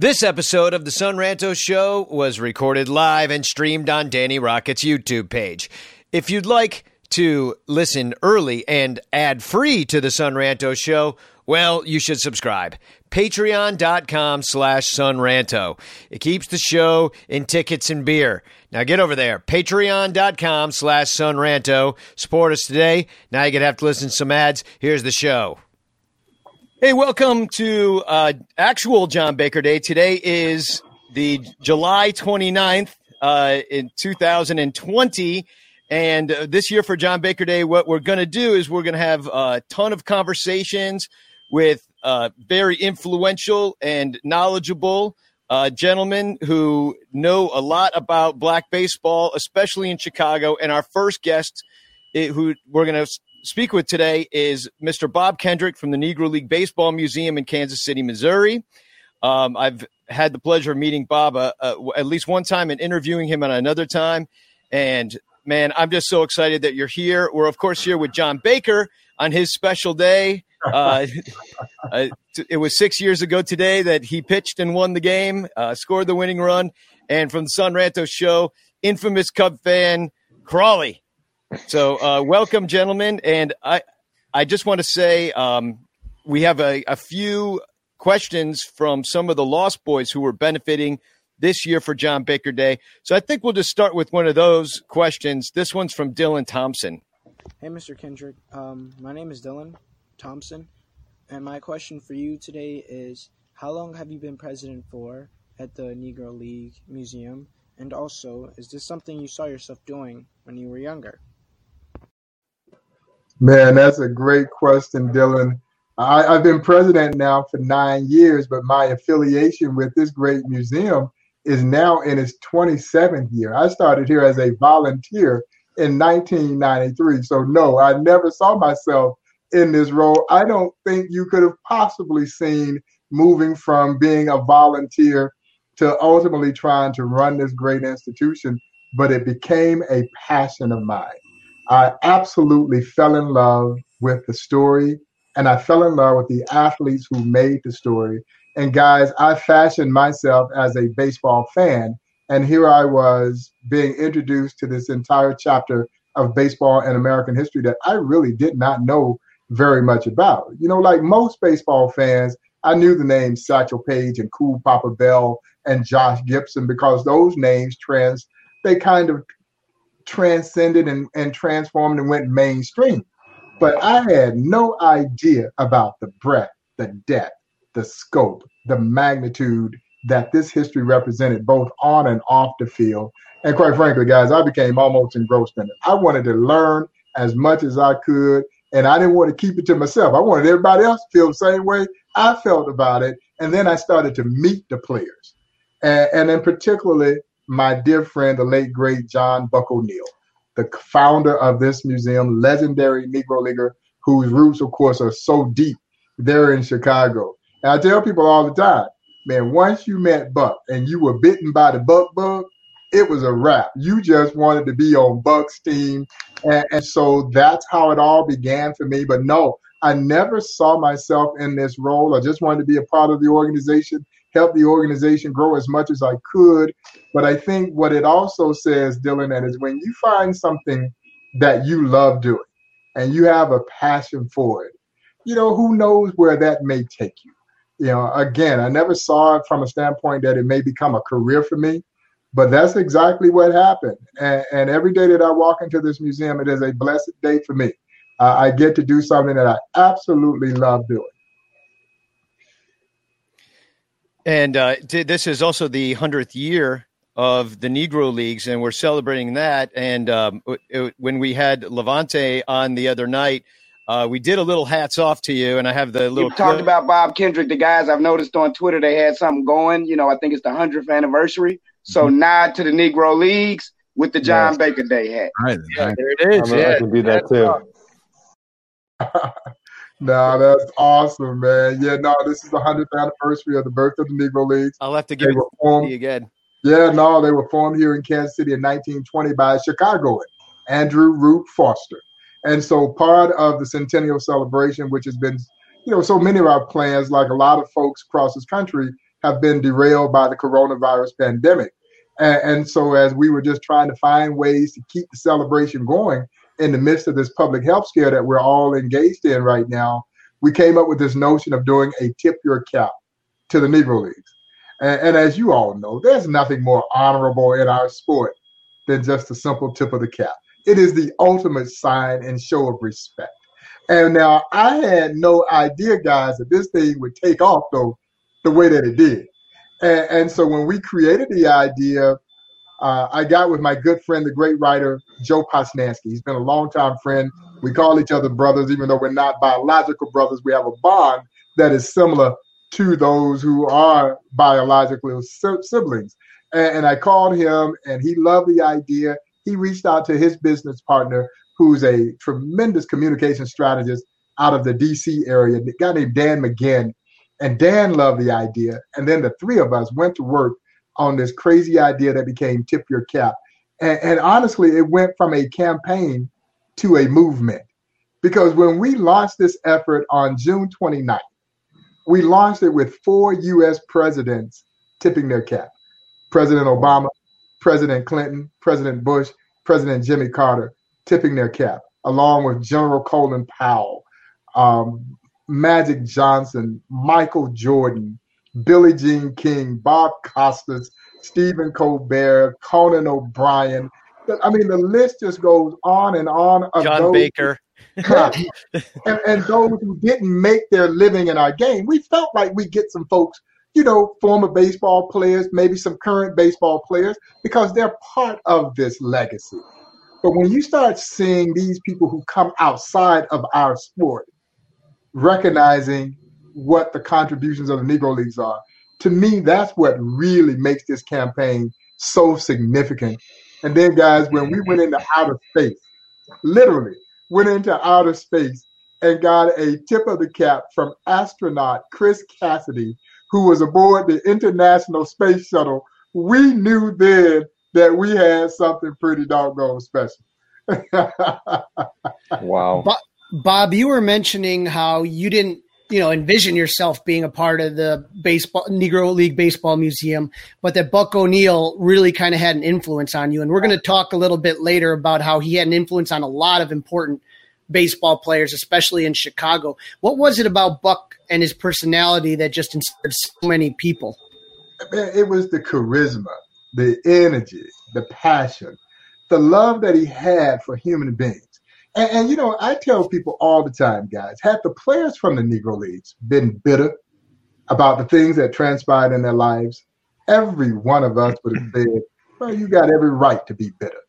This episode of the Son Ranto Show was recorded live and streamed on Danny Rockett's YouTube page. If you'd like to listen early and ad free to the Son Ranto Show, well, you should subscribe. Patreon.com slash Sonranto. It keeps the show in tickets and beer. Now get over there. Patreon.com slash Sonranto. Support us today. Now going to have to listen to some ads. Here's the show. Hey, welcome to uh, actual John Baker Day. Today is the July 29th uh, in 2020. And uh, this year for John Baker Day, what we're going to do is we're going to have a ton of conversations with uh, very influential and knowledgeable uh, gentlemen who know a lot about black baseball, especially in Chicago. And our first guest, eh, who we're going to speak with today, is Mr. Bob Kendrick from the Negro League Baseball Museum in Kansas City, Missouri. Um, I've had the pleasure of meeting Bob uh, uh, at least one time and interviewing him at another time. And man, I'm just so excited that you're here. We're, of course, here with John Baker on his special day. Uh, uh, it was six years ago today that he pitched and won the game, uh, scored the winning run, and from the Son Ranto show, infamous Cub fan Crawly. So, uh, welcome, gentlemen, and I, I just want to say um, we have a, a few questions from some of the Lost Boyz who were benefiting this year for John Baker Day. So I think we'll just start with one of those questions. This one's from Dylan Thompson. Hey, Mr. Kendrick. Um, my name is Dylan Thompson, and my question for you today is How long have you been president for at the Negro League Museum? And also, is this something you saw yourself doing when you were younger? Man, that's a great question, Dylan. I, I've been president now for nine years, but my affiliation with this great museum is now in its 27th year. I started here as a volunteer in 1993. So, no, I never saw myself in this role. I don't think you could have possibly seen moving from being a volunteer to ultimately trying to run this great institution, but it became a passion of mine. I absolutely fell in love with the story and I fell in love with the athletes who made the story. And guys, I fashioned myself as a baseball fan. And here I was being introduced to this entire chapter of baseball and American history that I really did not know very much about. You know, like most baseball fans, I knew the names Satchel Paige and Cool Papa Bell and Josh Gibson because those names trans they kind of transcended and, and transformed and went mainstream. But I had no idea about the breadth, the depth, the scope, the magnitude that this history represented both on and off the field. And quite frankly, guys, I became almost engrossed in it. I wanted to learn as much as I could, and I didn't want to keep it to myself. I wanted everybody else to feel the same way I felt about it. And then I started to meet the players. And, and then particularly my dear friend, the late great John Buck O'Neil, the founder of this museum, legendary Negro Leaguer, whose roots, of course, are so deep there in Chicago. And I tell people all the time, man, once you met Buck and you were bitten by the Buck bug, it was a wrap. You just wanted to be on Buck's team. And, and so that's how it all began for me. But no, I never saw myself in this role. I just wanted to be a part of the organization, help the organization grow as much as I could. But I think what it also says, Dylan, and is when you find something that you love doing and you have a passion for it, you know, who knows where that may take you. You know, again, I never saw it from a standpoint that it may become a career for me, but that's exactly what happened. And, and every day that I walk into this museum, it is a blessed day for me. Uh, I get to do something that I absolutely love doing. And uh, this is also the 100th year of the Negro Leagues, and we're celebrating that. And um, it, when we had LaVonte on the other night, Uh, we did a little hats off to you, and I have the little. You talked about Bob Kendrick. The guys I've noticed on Twitter, they had something going. You know, I think it's the hundredth anniversary. So mm-hmm. nod to the Negro Leagues with the John yes. Baker Day hat. All right, yeah, there it is. yeah, I can do that too. no, that's awesome, man. Yeah, no, this is the hundredth anniversary of the birth of the Negro Leagues. I'll have to give you formed, again. Yeah, no, they were formed here in Kansas City in 1920 by a Chicagoan, Andrew Rube Foster. And so part of the centennial celebration, which has been, you know, so many of our plans, like a lot of folks across this country, have been derailed by the coronavirus pandemic. And, and so as we were just trying to find ways to keep the celebration going in the midst of this public health scare that we're all engaged in right now, we came up with this notion of doing a tip your cap to the Negro Leagues. And, and as you all know, there's nothing more honorable in our sport than just a simple tip of the cap. It is the ultimate sign and show of respect. And now I had no idea, guys, that this thing would take off though the way that it did. And, and so when we created the idea, uh, I got with my good friend, the great writer Joe Posnanski. He's been a longtime friend. We call each other brothers, even though we're not biological brothers. We have a bond that is similar to those who are biological siblings. And, and I called him, and he loved the idea he reached out to his business partner, who's a tremendous communication strategist out of the DC area, a guy named Dan McGinn. And Dan loved the idea. And then the three of us went to work on this crazy idea that became Tip Your Cap. And, and honestly, it went from a campaign to a movement. Because when we launched this effort on June 29th, we launched it with four US presidents tipping their cap President Obama, President Clinton, President Bush, President Jimmy Carter tipping their cap, along with General Colin Powell, um, Magic Johnson, Michael Jordan, Billie Jean King, Bob Costas, Stephen Colbert, Conan O'Brien. I mean, the list just goes on and on. John those, Baker. and, and those who didn't make their living in our game. We felt like we get some folks you know, former baseball players, maybe some current baseball players, because they're part of this legacy. But when you start seeing these people who come outside of our sport, recognizing what the contributions of the Negro Leagues are, to me, that's what really makes this campaign so significant. And then, guys, when we went into outer space, literally went into outer space and got a tip of the cap from astronaut Chris Cassidy, who was aboard the International Space Shuttle, we knew then that we had something pretty doggone special. wow. Bob, you were mentioning how you didn't, you know, envision yourself being a part of the baseball Negro League Baseball Museum, but that Buck O'Neil really kind of had an influence on you. And we're going to talk a little bit later about how he had an influence on a lot of important baseball players, especially in Chicago. What was it about Buck and his personality that just inspired so many people? it was the charisma, the energy, the passion, the love that he had for human beings. And, and, you know, I tell people all the time, guys, had the players from the Negro Leagues been bitter about the things that transpired in their lives, every one of us would have said, well, you got every right to be bitter.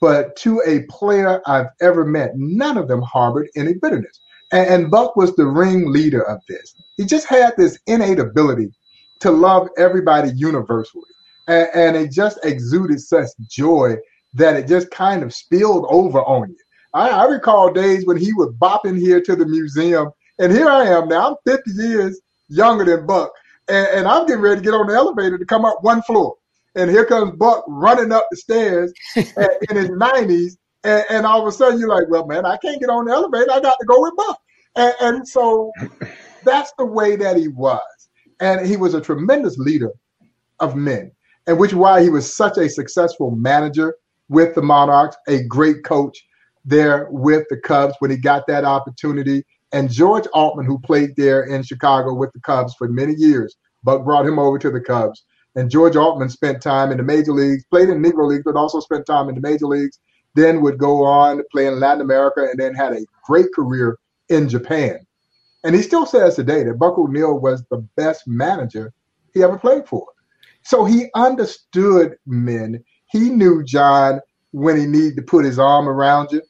But to a player I've ever met, none of them harbored any bitterness. And, and Buck was the ringleader of this. He just had this innate ability to love everybody universally. And, and it just exuded such joy that it just kind of spilled over on you. I, I recall days when he would bop in here to the museum, and here I am now. I'm 50 years younger than Buck, and, and I'm getting ready to get on the elevator to come up one floor. And here comes Buck running up the stairs at, in his 90s, and, and, all of a sudden you're like, well, man, I can't get on the elevator. I got to go with Buck. And, and so that's the way that he was. And he was a tremendous leader of men, and which is why he was such a successful manager with the Monarchs, a great coach there with the Cubs when he got that opportunity. And George Altman, who played there in Chicago with the Cubs for many years, Buck brought him over to the Cubs. And George Altman spent time in the major leagues, played in Negro Leagues, but also spent time in the major leagues. Then would go on to play in Latin America, and then had a great career in Japan. And he still says today that Buck O'Neil was the best manager he ever played for. So he understood men. He knew John when he needed to put his arm around you,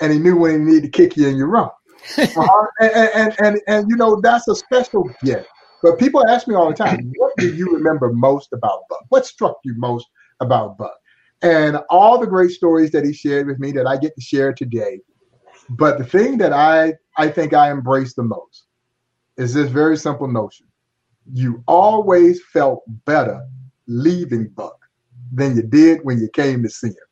and he knew when he needed to kick you in your rump. uh-huh. and, and, and, and, you know, that's a special gift. But people ask me all the time, what do you remember most about Buck? What struck you most about Buck? And all the great stories that he shared with me that I get to share today. But the thing that I, I think I embrace the most is this very simple notion. You always felt better leaving Buck than you did when you came to see him.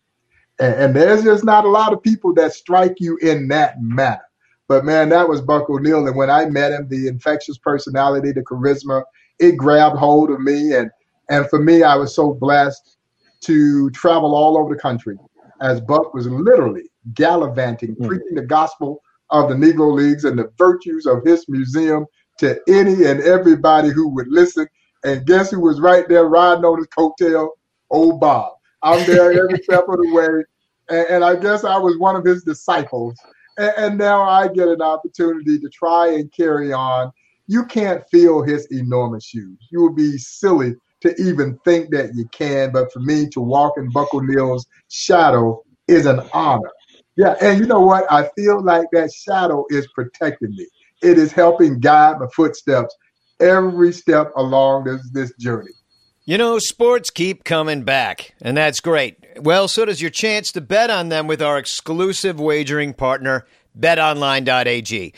And, and there's just not a lot of people that strike you in that manner. But man, that was Buck O'Neil. And when I met him, the infectious personality, the charisma, it grabbed hold of me. And and for me, I was so blessed to travel all over the country as Buck was literally gallivanting, mm. preaching the gospel of the Negro Leagues and the virtues of his museum to any and everybody who would listen. And guess who was right there riding on his coattail? Old Bob. I'm there every step of the way. And, and, I guess I was one of his disciples. And, and now I get an opportunity to try and carry on. You can't feel his enormous shoes. You would be silly to even think that you can. But for me to walk in Buckle O'Neil's shadow is an honor. Yeah, and you know what? I feel like that shadow is protecting me. It is helping guide my footsteps every step along this, this journey. You know, sports keep coming back, and that's great. Well, so does your chance to bet on them with our exclusive wagering partner, betonline.ag.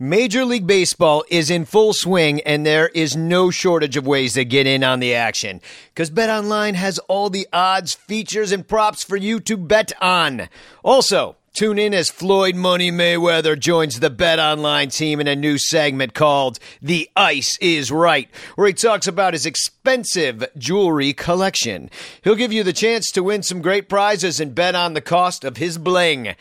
Major League Baseball is in full swing, and there is no shortage of ways to get in on the action. Because BetOnline has all the odds, features, and props for you to bet on. Also, Tune in as Floyd Money Mayweather joins the Bet Online team in a new segment called The Ice is Right, where he talks about his expensive jewelry collection. He'll give you the chance to win some great prizes and bet on the cost of his bling.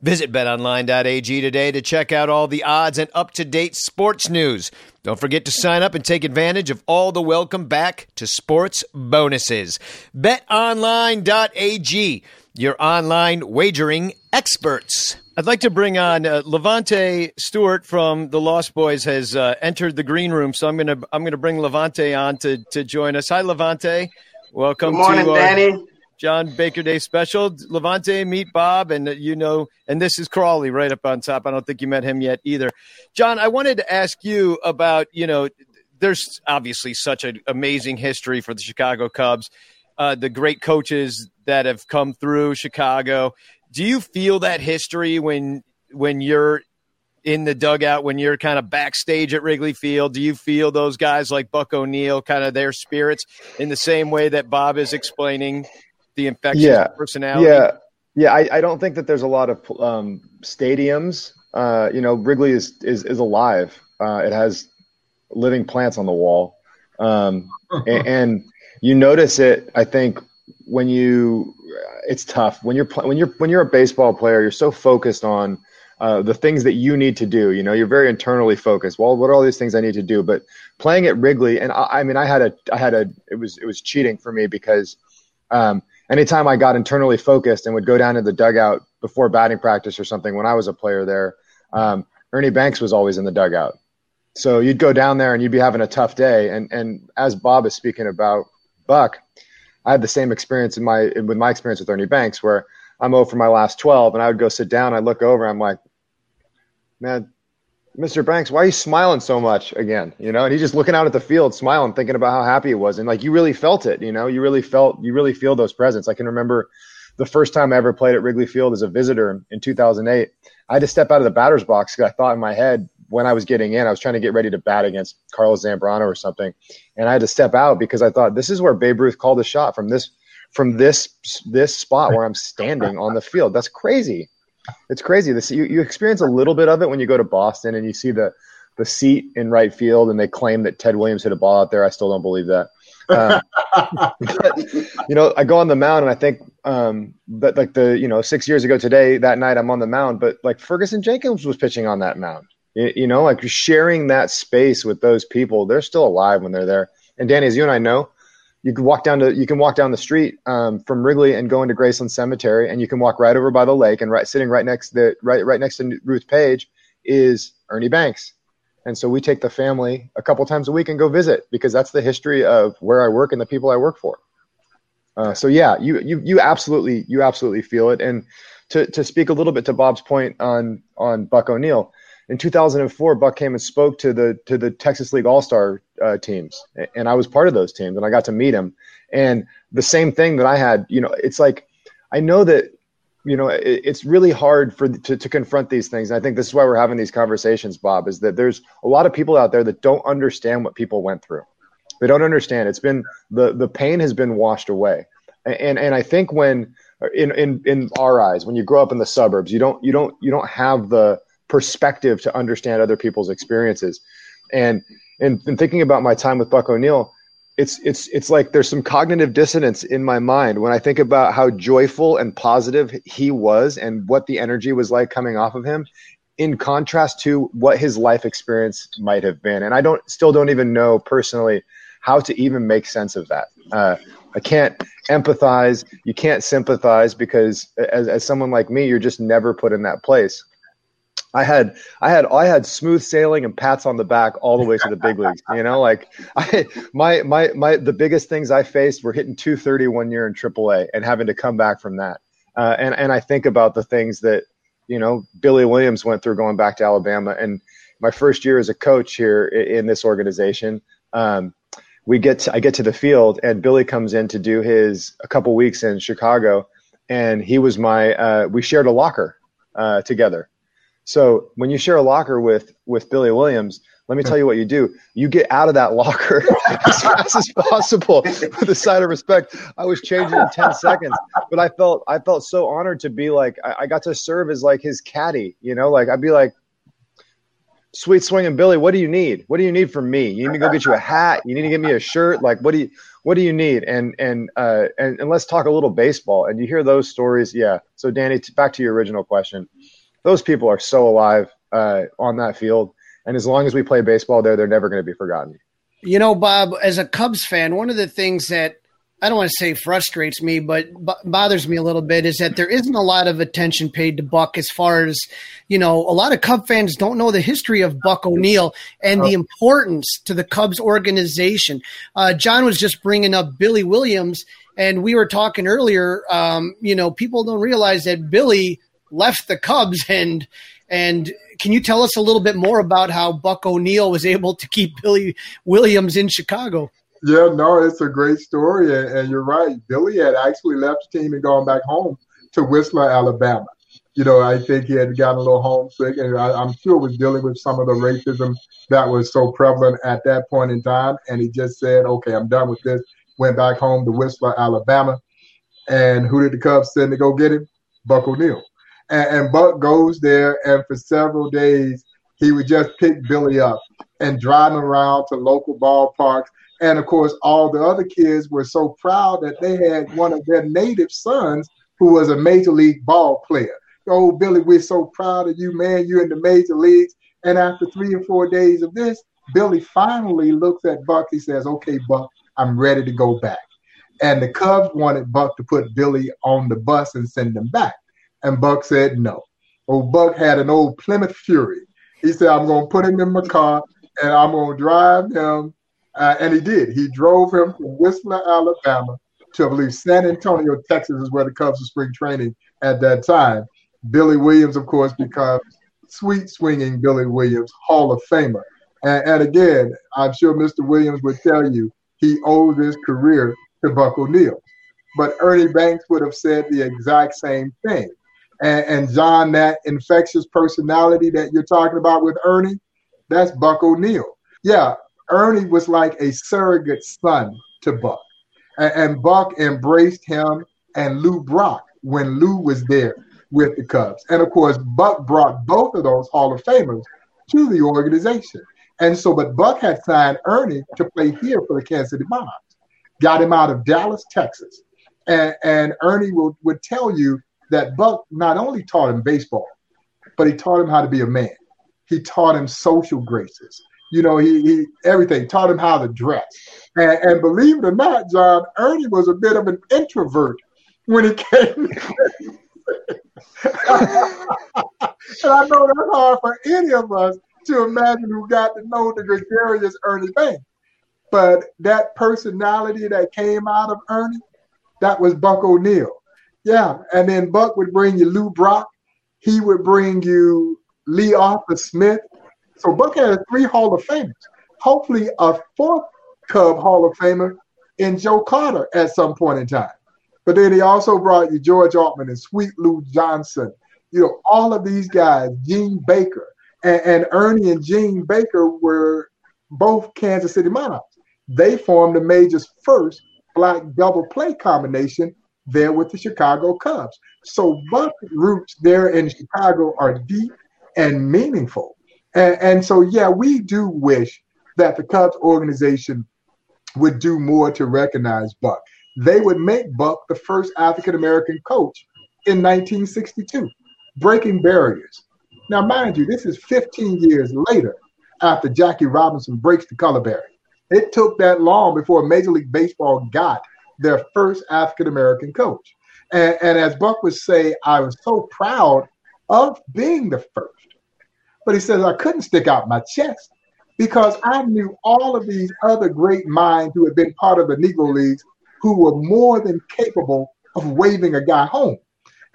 Visit betonline.ag today to check out all the odds and up to date sports news. Don't forget to sign up and take advantage of all the welcome back to sports bonuses. BetOnline.ag your online wagering experts. I'd like to bring on uh, LaVonte Stewart from the Lost Boyz has uh, entered the green room, so I'm gonna I'm gonna bring LaVonte on to to join us. Hi, LaVonte. Welcome Good morning, to Danny. John Baker Day special. LaVonte, meet Bob, and uh, you know, and this is Crawly right up on top. I don't think you met him yet either. John, I wanted to ask you about you know, there's obviously such an amazing history for the Chicago Cubs uh, the great coaches that have come through Chicago. Do you feel that history when when you're in the dugout, when you're kind of backstage at Wrigley Field? Do you feel those guys like Buck O'Neil, kind of their spirits, in the same way that Bob is explaining the infectious yeah. personality? Yeah, yeah. I, I, don't think that there's a lot of um, stadiums. Uh, you know, Wrigley is is, is alive. Uh, it has living plants on the wall, um, and, and you notice it. I think when you, it's tough when you're when you're when you're a baseball player. You're so focused on uh, the things that you need to do. You know, you're very internally focused. Well, what are all these things I need to do? But playing at Wrigley, and I, I mean, I had a, I had a, it was, it was cheating for me because um, anytime I got internally focused and would go down to the dugout before batting practice or something when I was a player there, um, Ernie Banks was always in the dugout. So you'd go down there and you'd be having a tough day. And and as Bob is speaking about Buck, I had the same experience in my with my experience with Ernie Banks, where I'm over my last 12, and I would go sit down. I look over, I'm like, man, Mr. Banks, why are you smiling so much again? You know, and he's just looking out at the field, smiling, thinking about how happy it was, and like you really felt it. You know, you really felt, you really feel those presents. I can remember the first time I ever played at Wrigley Field as a visitor in 2008. I had to step out of the batter's box because I thought in my head, when I was getting in, I was trying to get ready to bat against Carlos Zambrano or something, and I had to step out because I thought this is where Babe Ruth called a shot from this from this this spot where I'm standing on the field. That's crazy. It's crazy. This you, you experience a little bit of it when you go to Boston and you see the the seat in right field and they claim that Ted Williams hit a ball out there. I still don't believe that. Um, but, you know, I go on the mound and I think um, that like the you know six years ago today that night I'm on the mound, but like Ferguson Jenkins was pitching on that mound you know, like sharing that space with those people, they're still alive when they're there. And Danny, as you and I know, you can walk down to you can walk down the street um, from Wrigley and go into Graceland Cemetery, and you can walk right over by the lake, and right sitting right next to the right right next to Ruth Page is Ernie Banks. And so we take the family a couple times a week and go visit because that's the history of where I work and the people I work for. Uh, so yeah, you you you absolutely you absolutely feel it. And to to speak a little bit to Bob's point on on Buck O'Neil, in 2004, Buck came and spoke to the to the Texas League All Star uh, teams, and I was part of those teams, and I got to meet him. And the same thing that I had, you know, it's like I know that you know it, it's really hard for to, to confront these things. And I think this is why we're having these conversations, Bob. Is that there's a lot of people out there that don't understand what people went through. They don't understand. It's been the the pain has been washed away, and and I think when in in in our eyes, when you grow up in the suburbs, you don't you don't you don't have the perspective to understand other people's experiences. And and, and thinking about my time with Buck O'Neil, it's it's it's like there's some cognitive dissonance in my mind when I think about how joyful and positive he was and what the energy was like coming off of him in contrast to what his life experience might have been. And i don't still don't even know personally how to even make sense of that. Uh, i can't empathize. You can't sympathize because as, as someone like me you're just never put in that place I had I had I had smooth sailing and pats on the back all the way to the big leagues. You know, like I my my my the biggest things I faced were hitting 230 one year in AAA and having to come back from that. Uh, and and I think about the things that you know Billy Williams went through going back to Alabama. And my first year as a coach here in, this organization, um, we get to, I get to the field and Billy comes in to do his a couple weeks in Chicago, and he was my uh, we shared a locker uh, together so when you share a locker with with Billy Williams, let me tell you what you do. You get out of that locker as fast as possible with a sign of respect. I was changing in 10 seconds, but I felt I felt so honored to be like I, I got to serve as like his caddy, you know, like I'd be like, sweet swinging Billy, what do you need? What do you need from me? You need to go get you a hat. You need to get me a shirt. Like, what do you, what do you need? And, and, uh, and, and let's talk a little baseball and you hear those stories. Yeah. So Danny, back to your original question those people are so alive uh, on that field. And as long as we play baseball there, they're never going to be forgotten. You know, Bob, as a Cubs fan, one of the things that I don't want to say frustrates me, but b- bothers me a little bit is that there isn't a lot of attention paid to Buck as far as, you know, a lot of Cub fans don't know the history of Buck O'Neil and the importance to the Cubs organization. Uh, John was just bringing up Billy Williams, and we were talking earlier, um, you know, people don't realize that Billy left the Cubs and and can you tell us a little bit more about how Buck O'Neil was able to keep Billy Williams in Chicago? Yeah, no, it's a great story, and, and you're right. Billy had actually left the team and gone back home to Whistler, Alabama. You know, I think he had gotten a little homesick, and I, I'm sure was dealing with some of the racism that was so prevalent at that point in time. And he just said, "Okay, I'm done with this." Went back home to Whistler, Alabama, and who did the Cubs send to go get him? Buck O'Neil. And, and Buck goes there, and for several days, he would just pick Billy up and drive him around to local ballparks. And of course, all the other kids were so proud that they had one of their native sons who was a major league ball player. Oh, Billy, we're so proud of you, man. You're in the major leagues. And after three or four days of this, Billy finally looks at Buck. He says, Okay, Buck, I'm ready to go back. And the Cubs wanted Buck to put Billy on the bus and send him back. And Buck said no. Old Buck had an old Plymouth Fury. He said, I'm going to put him in my car and I'm going to drive him. Uh, and he did. He drove him from Whistler, Alabama to, I believe, San Antonio, Texas, is where the Cubs were spring training at that time. Billy Williams, of course, becomes sweet swinging Billy Williams, Hall of Famer. And, and, again, I'm sure Mr. Williams would tell you he owes his career to Buck O'Neil. But Ernie Banks would have said the exact same thing and, and John, that infectious personality that you're talking about with Ernie, that's Buck O'Neil. Yeah, Ernie was like a surrogate son to Buck. And, and Buck embraced him and Lou Brock when Lou was there with the Cubs. And of course, Buck brought both of those Hall of Famers to the organization. And so, but Buck had signed Ernie to play here for the Kansas City Moms, got him out of Dallas, Texas. And, and Ernie will, would tell you that Buck not only taught him baseball, but he taught him how to be a man. He taught him social graces. You know, he, he everything taught him how to dress. And, and believe it or not, John, Ernie was a bit of an introvert when he came. and I know that's hard for any of us to imagine who got to know the gregarious Ernie Banks. But that personality that came out of Ernie, that was Buck O'Neil. Yeah, and then Buck would bring you Lou Brock. He would bring you Lee Arthur Smith. So Buck had three Hall of Famers. Hopefully, a fourth Cub Hall of Famer in Joe Carter at some point in time. But then he also brought you George Altman and Sweet Lou Johnson. You know, all of these guys, Gene Baker. And, and Ernie and Gene Baker were both Kansas City Monarchs. They formed the Major's first black double play combination there with the Chicago Cubs. So Buck roots there in Chicago are deep and meaningful. And, and so, yeah, we do wish that the Cubs organization would do more to recognize Buck. They would make Buck the first African American coach in 1962, breaking barriers. Now, mind you, this is 15 years later after Jackie Robinson breaks the color barrier. It took that long before Major League Baseball got their first African American coach. And, and as Buck would say, I was so proud of being the first. But he says I couldn't stick out my chest because I knew all of these other great minds who had been part of the Negro Leagues who were more than capable of waving a guy home.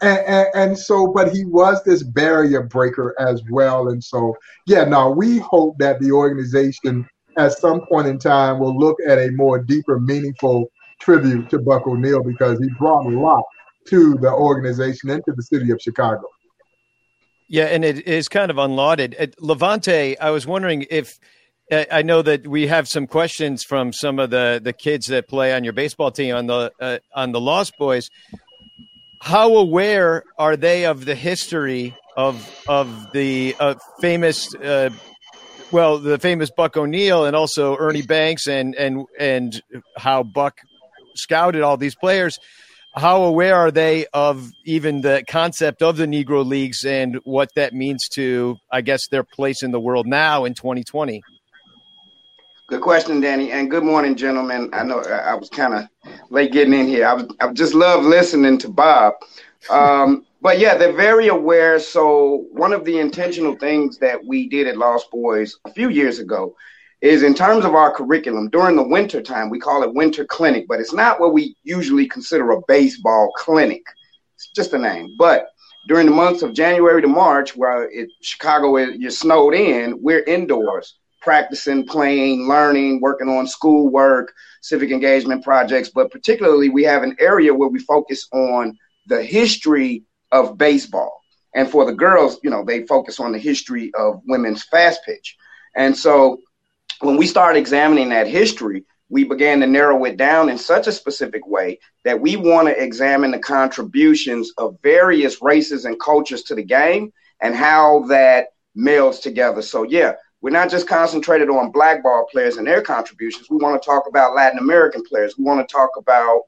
And, and, and, so, but he was this barrier breaker as well. And so, yeah, now we hope that the organization at some point in time will look at a more deeper, meaningful tribute to Buck O'Neil because he brought a lot to the organization and to the city of Chicago. Yeah, and it is kind of unlauded. LaVonte, I was wondering if I know that we have some questions from some of the the kids that play on your baseball team on the uh, on the Lost Boyz. How aware are they of the history of of the uh, famous uh, well, the famous Buck O'Neil and also Ernie Banks and and and how Buck scouted all these players. How aware are they of even the concept of the Negro Leagues and what that means to, I guess, their place in the world now in 2020? Good question, Danny, and good morning, gentlemen. I know I was kind of late getting in here. I was I just love listening to Bob. Um, but yeah, they're very aware. So one of the intentional things that we did at Lost Boyz a few years ago is in terms of our curriculum during the winter time, we call it winter clinic, but it's not what we usually consider a baseball clinic. It's just a name. But during the months of January to March, where it, Chicago you're snowed in, we're indoors practicing, playing, learning, working on schoolwork, civic engagement projects. But particularly, we have an area where we focus on the history of baseball. And for the girls, you know, they focus on the history of women's fast pitch. And so when we started examining that history, we began to narrow it down in such a specific way that we want to examine the contributions of various races and cultures to the game and how that melds together. So, yeah, we're not just concentrated on black ball players and their contributions. We want to talk about Latin American players. We want to talk about,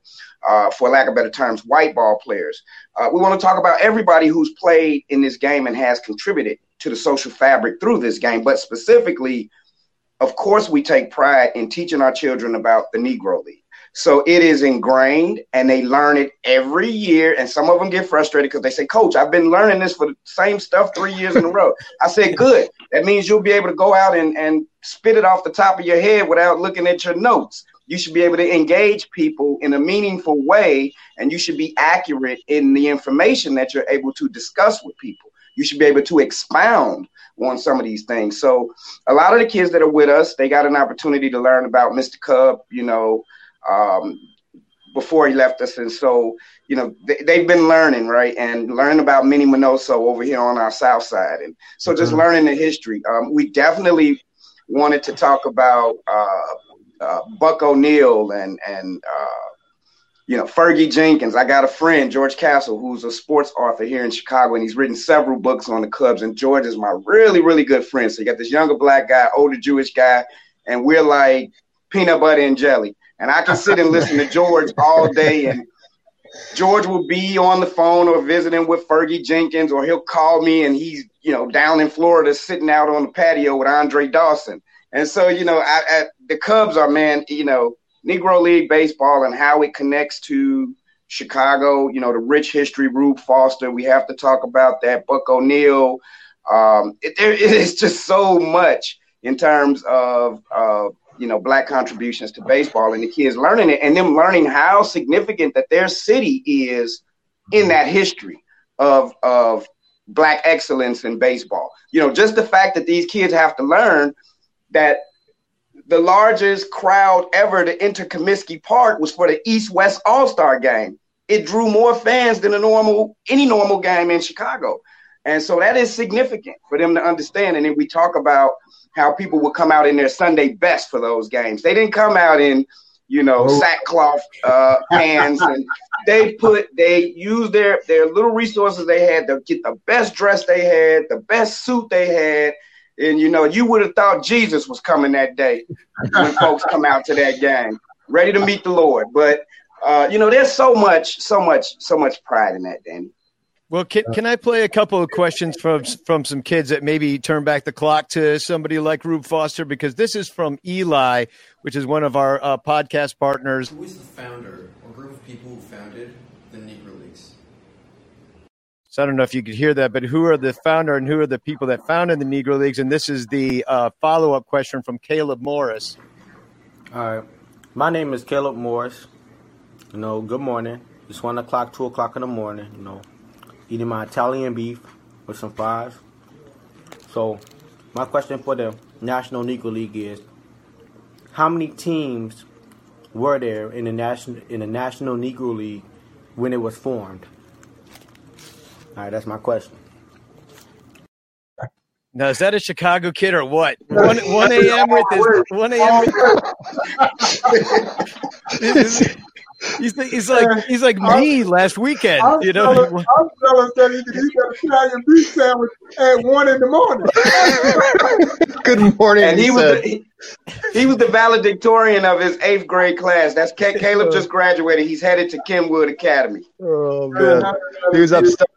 uh, for lack of better terms, white ball players. Uh, we want to talk about everybody who's played in this game and has contributed to the social fabric through this game. But specifically, of course, we take pride in teaching our children about the Negro League. So it is ingrained and they learn it every year. And some of them get frustrated because they say, Coach, I've been learning this for the same stuff three years in a row. I said, Good. That means you'll be able to go out and, and spit it off the top of your head without looking at your notes. You should be able to engage people in a meaningful way, and you should be accurate in the information that you're able to discuss with people. You should be able to expound on some of these things. So, a lot of the kids that are with us, they got an opportunity to learn about Mr. Cub, you know, um, before he left us. And so, you know, they, have been learning, right? And learning about Minnie Minoso over here on our south side. And so just mm-hmm. learning the history. Um, we definitely wanted to talk about uh, uh, Buck O'Neil and, and uh, you know, Fergie Jenkins. I got a friend, George Castle, who's a sports author here in Chicago, and he's written several books on the Cubs. And George is my really, really good friend. So you got this younger black guy, older Jewish guy, and we're like peanut butter and jelly and I can sit and listen to George all day and George will be on the phone or visiting with Fergie Jenkins, or he'll call me and he's, you know, down in Florida sitting out on the patio with Andre Dawson. And so, you know, I, I, the Cubs are, man, you know, Negro League baseball and how it connects to Chicago, you know, the rich history, Rube Foster. We have to talk about that. Buck O'Neil. Um, it, there, is just so much in terms of, uh, you know black contributions to baseball and the kids learning it and them learning how significant that their city is in that history of of black excellence in baseball. You know, just the fact that these kids have to learn that the largest crowd ever to enter Comiskey Park was for the East West All Star game. It drew more fans than a normal any normal game in Chicago. And so that is significant for them to understand. And then we talk about how people would come out in their Sunday best for those games. They didn't come out in, you know, oh. sackcloth uh, pants, and they put they used their their little resources they had to get the best dress they had, the best suit they had, and you know, you would have thought Jesus was coming that day when folks come out to that game, ready to meet the Lord. But uh, you know, there's so much, so much, so much pride in that, Danny. Well, can, can I play a couple of questions from from some kids that maybe turn back the clock to somebody like Rube Foster? Because this is from Eli, which is one of our uh, podcast partners. Who is the founder or group of people who founded the Negro Leagues? So I don't know if you could hear that, but who are the founder and who are the people that founded the Negro Leagues? And this is the uh, follow up question from Caleb Morris. All right. My name is Caleb Morris. You know, good morning. It's 1 o'clock, 2 o'clock in the morning, you know eating my Italian beef with some fries. So, my question for the National Negro League is: How many teams were there in the national in the National Negro League when it was formed? All right, that's my question. Now is that a Chicago kid or what? One one a.m. with his one a.m. With, He's, the, he's like he's like me last weekend. I'm you know, jealous, I'm jealous that he can eat that Italian beef sandwich at one in the morning. Good morning. And he was the, he, he, was the valedictorian of his eighth grade class. That's Caleb uh, just graduated. He's headed to Kenwood Academy. Oh man, he was upstairs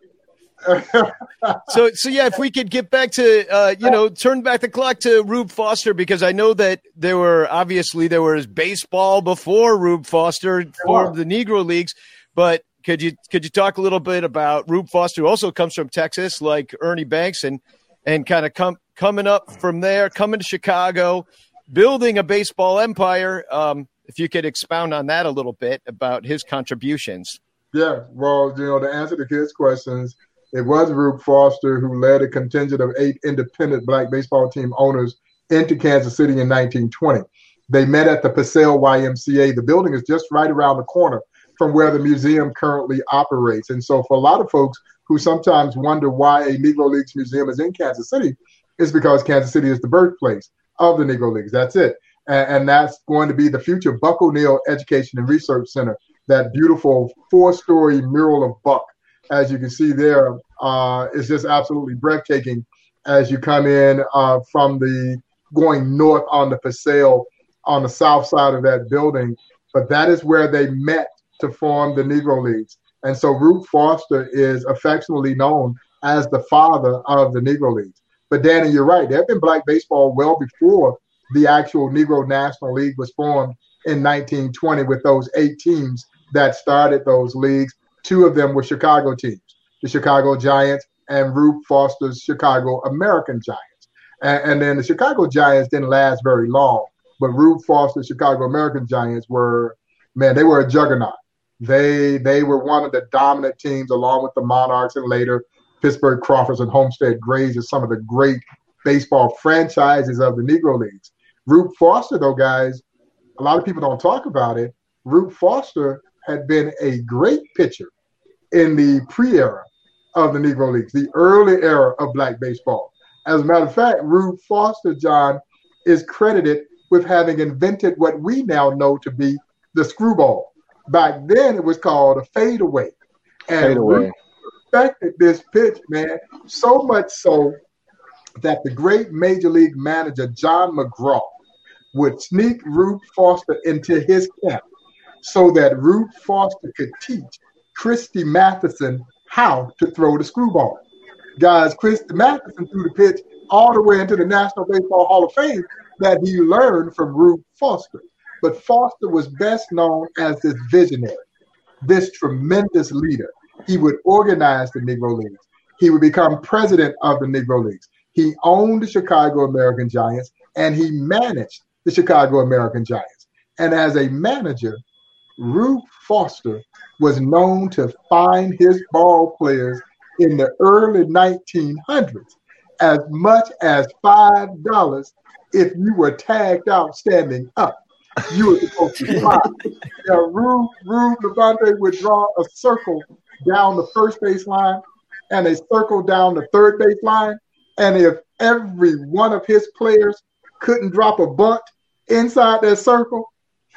so so yeah, if we could get back to uh, you know turn back the clock to Rube Foster because I know that there were obviously there was baseball before Rube Foster formed the Negro Leagues, but could you could you talk a little bit about Rube Foster, who also comes from Texas, like Ernie Banks, and and kind of come coming up from there, coming to Chicago, building a baseball empire. Um, if you could expound on that a little bit about his contributions. Yeah, well, you know, to answer the kids' questions, it was Rube Foster who led a contingent of eight independent black baseball team owners into Kansas City in 1920. They met at the Paseo YMCA. The building is just right around the corner from where the museum currently operates. And so, for a lot of folks who sometimes wonder why a Negro Leagues museum is in Kansas City, it's because Kansas City is the birthplace of the Negro Leagues. That's it. And, and that's going to be the future Buck O'Neil Education and Research Center, that beautiful four story mural of Buck as you can see there, uh, is just absolutely breathtaking as you come in uh, from the going north on the Paseo on the south side of that building. But that is where they met to form the Negro Leagues. And so Rube Foster is affectionately known as the father of the Negro Leagues. But Danny, you're right. There have been black baseball well before the actual Negro National League was formed in 1920 with those eight teams that started those leagues. Two of them were Chicago teams, the Chicago Giants and Rube Foster's Chicago American Giants. And, and then the Chicago Giants didn't last very long, but Rube Foster's Chicago American Giants were, man, they were a juggernaut. They they were one of the dominant teams, along with the Monarchs and later Pittsburgh Crawfords and Homestead Grays, as some of the great baseball franchises of the Negro Leagues. Rube Foster, though, guys, a lot of people don't talk about it. Rube Foster had been a great pitcher in the pre era of the Negro Leagues, the early era of black baseball. As a matter of fact, Rube Foster, John, is credited with having invented what we now know to be the screwball. Back then, it was called a fadeaway. And fade away. respected this pitch, man, so much so that the great major league manager, John McGraw, would sneak Rube Foster into his camp so that Rube Foster could teach Christy Mathewson how to throw the screwball. Guys, Christy Mathewson threw the pitch all the way into the National Baseball Hall of Fame that he learned from Rube Foster. But Foster was best known as this visionary, this tremendous leader. He would organize the Negro Leagues. He would become president of the Negro Leagues. He owned the Chicago American Giants and he managed the Chicago American Giants. And as a manager, Rube Foster was known to find his ball players in the early 1900s as much as $5 if you were tagged out standing up. You were supposed to fly. now, Rube, Rube LaVonte would draw a circle down the first base line and a circle down the third base line. And if every one of his players couldn't drop a bunt inside that circle,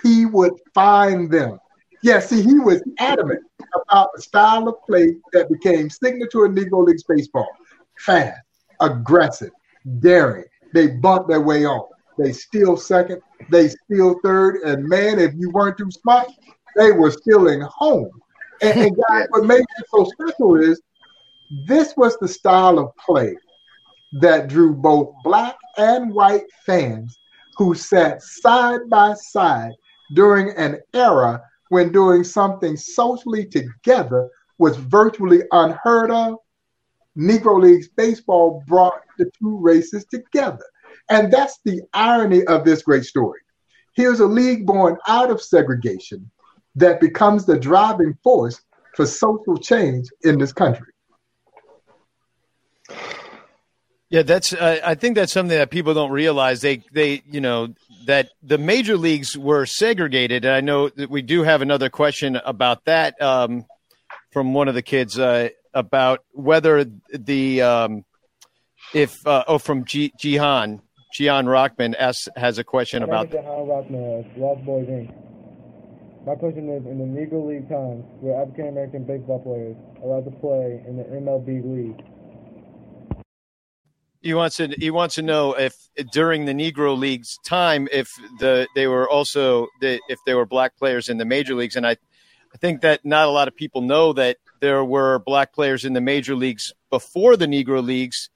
he would find them. Yeah, see, he was adamant about the style of play that became signature in Negro Leagues baseball. Fast, aggressive, daring. They bunt their way on. They steal second, they steal third, and man, if you weren't too smart, they were stealing home. And, and guys, what made it so special is this was the style of play that drew both black and white fans who sat side by side during an era when doing something socially together was virtually unheard of. Negro Leagues baseball brought the two races together. And that's the irony of this great story. Here's a league born out of segregation that becomes the driving force for social change in this country. Yeah, that's. Uh, I think that's something that people don't realize. They, they, you know, that the major leagues were segregated, and I know that we do have another question about that um, from one of the kids uh, about whether the um, if uh, oh from G- Jihan Jihan Rockman asks, has a question about. Jihan Rockman, Lost Boyz Inc. My question is: In the Negro League times, were African American baseball players allowed to play in the MLB league? He wants to he wants to know if during the Negro Leagues time if the they were also the, if there were black players in the major leagues. And I I think that not a lot of people know that there were black players in the major leagues before the Negro Leagues.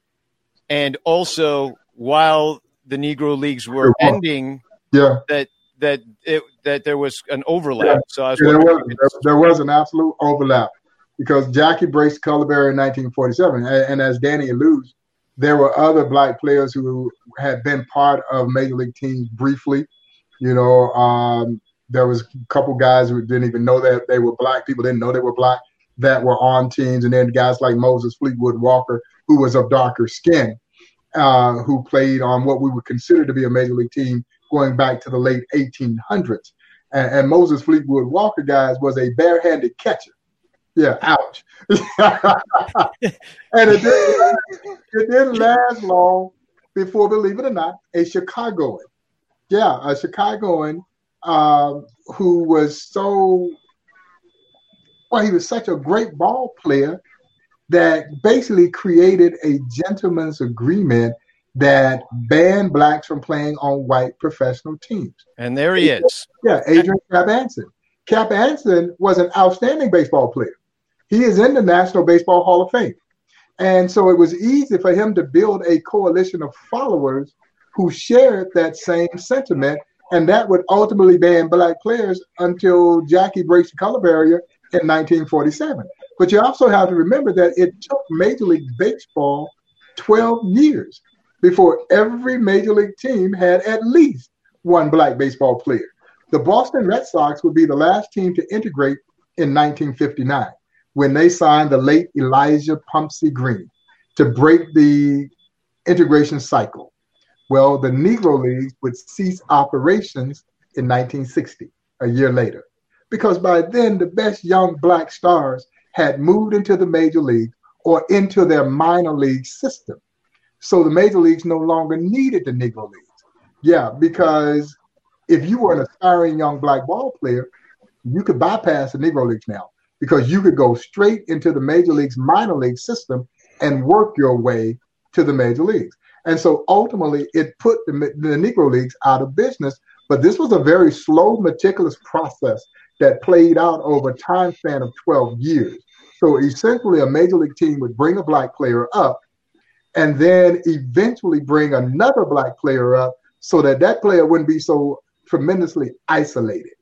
And also while the Negro Leagues were ending yeah. that that it that there was an overlap. Yeah. so I was yeah, there, was, there, there was an absolute overlap because Jackie braced Cullaberry in 1947 and, and as Danny alludes there were other black players who had been part of major league teams briefly. You know, um, there was a couple guys who didn't even know that they were black. People didn't know they were black that were on teams, and then guys like Moses Fleetwood Walker, who was of darker skin, uh, who played on what we would consider to be a major league team going back to the late 1800s. And, and Moses Fleetwood Walker, guys, was a barehanded catcher. Yeah, ouch. and it didn't, it didn't last long before, believe it or not, a Chicagoan. Yeah, a Chicagoan um, who was so, well, he was such a great ball player that basically created a gentleman's agreement that banned blacks from playing on white professional teams. And there he is. Yeah, Adrian Cap Anson. Cap Anson was an outstanding baseball player. He is in the National Baseball Hall of Fame. And so it was easy for him to build a coalition of followers who shared that same sentiment. And that would ultimately ban black players until Jackie breaks the color barrier in 1947. But you also have to remember that it took Major League Baseball 12 years before every Major League team had at least one black baseball player. The Boston Red Sox would be the last team to integrate in 1959 when they signed the late Elijah Pumpsie Green to break the integration cycle. Well, the Negro Leagues would cease operations in 1960, a year later, because by then the best young black stars had moved into the major league or into their minor league system. So the major leagues no longer needed the Negro Leagues. Yeah, because if you were an aspiring young black ball player, you could bypass the Negro Leagues now because you could go straight into the major leagues minor league system and work your way to the major leagues. And so ultimately, it put the, the Negro leagues out of business. But this was a very slow, meticulous process that played out over a time span of 12 years. So essentially, a major league team would bring a black player up and then eventually bring another black player up so that that player wouldn't be so tremendously isolated.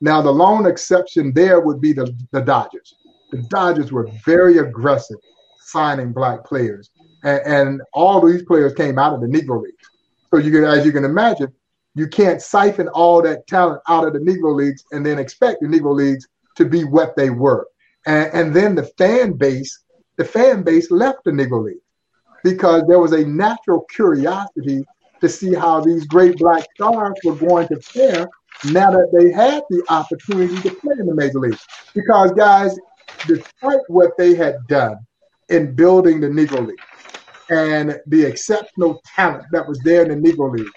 Now, the lone exception there would be the, the Dodgers. The Dodgers were very aggressive signing black players, and, and all these players came out of the Negro Leagues. So you can, as you can imagine, you can't siphon all that talent out of the Negro Leagues and then expect the Negro Leagues to be what they were. And, and then the fan base the fan base left the Negro League because there was a natural curiosity to see how these great black stars were going to fare now that they had the opportunity to play in the major league. Because, guys, despite what they had done in building the Negro League and the exceptional talent that was there in the Negro League,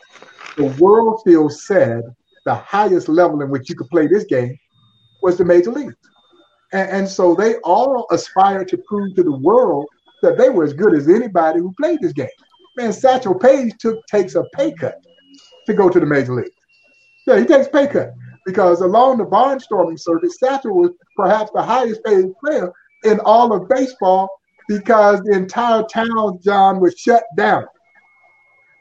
the world still said the highest level in which you could play this game was the major league. And, and so they all aspired to prove to the world that they were as good as anybody who played this game. Man, Satchel Paige took takes a pay cut to go to the major league. Yeah, he takes pay cut because along the barnstorming circuit, Satchel was perhaps the highest paid player in all of baseball because the entire town, John, was shut down.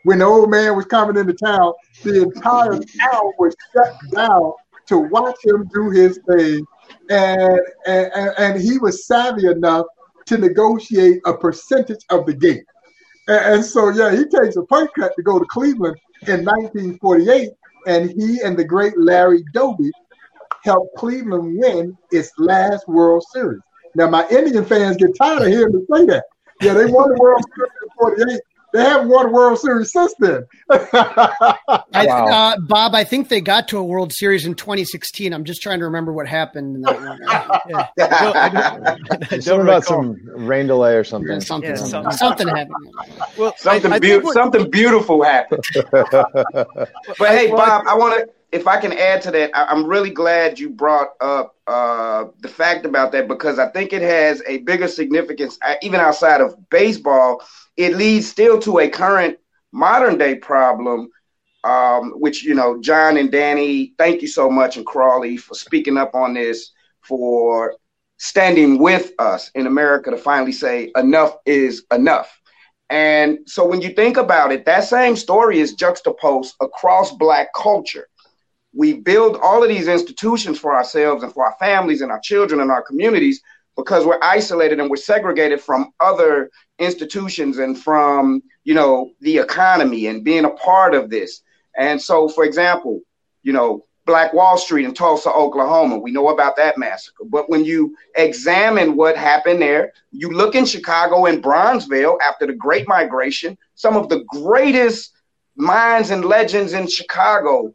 When the old man was coming into town, the entire town was shut down to watch him do his thing. And, and, and he was savvy enough to negotiate a percentage of the game. And, and so, yeah, he takes a pay cut to go to Cleveland in 1948 and he and the great Larry Doby helped Cleveland win its last World Series. Now, my Indian fans get tired of hearing me say that. Yeah, they won the World Series in 48. They haven't won a World Series since then. I, uh, Bob, I think they got to a World Series in 2016. I'm just trying to remember what happened. In that one. Yeah. yeah. Something about some rain delay or something. Something, yeah, something, something happened. Well, something, I, I be- what... something beautiful happened. but hey, Bob, I want to if I can add to that, I, am really glad you brought up uh, the fact about that because I think it has a bigger significance, uh, even outside of baseball. It leads still to a current modern day problem, um, which, you know, John and Danny, thank you so much, and Crawly for speaking up on this, for standing with us in America to finally say enough is enough. And so when you think about it, that same story is juxtaposed across Black culture we build all of these institutions for ourselves and for our families and our children and our communities because we're isolated and we're segregated from other institutions and from you know the economy and being a part of this and so for example you know black wall street in tulsa oklahoma we know about that massacre but when you examine what happened there you look in chicago and bronzeville after the great migration some of the greatest minds and legends in chicago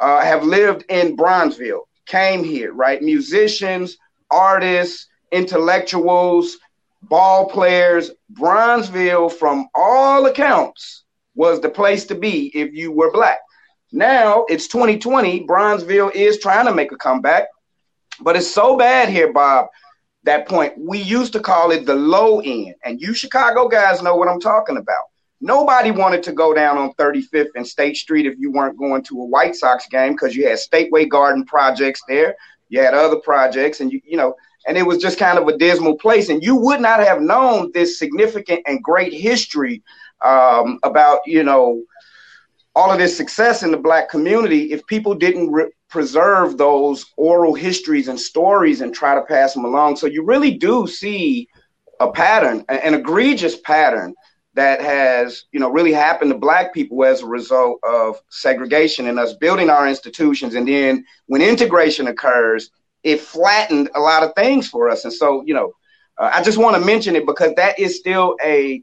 uh, have lived in Bronzeville, came here, right? Musicians, artists, intellectuals, ball players. Bronzeville, from all accounts, was the place to be if you were black. Now it's 2020. Bronzeville is trying to make a comeback, but it's so bad here, Bob. That point, we used to call it the low end, and you Chicago guys know what I'm talking about. Nobody wanted to go down on 35th and State Street if you weren't going to a White Sox game because you had Stateway Garden projects there. You had other projects, and you you know, and it was just kind of a dismal place. And you would not have known this significant and great history um, about you know all of this success in the black community if people didn't re- preserve those oral histories and stories and try to pass them along. So you really do see a pattern, an egregious pattern that has you know really happened to black people as a result of segregation and us building our institutions and then when integration occurs it flattened a lot of things for us and so you know uh, i just want to mention it because that is still a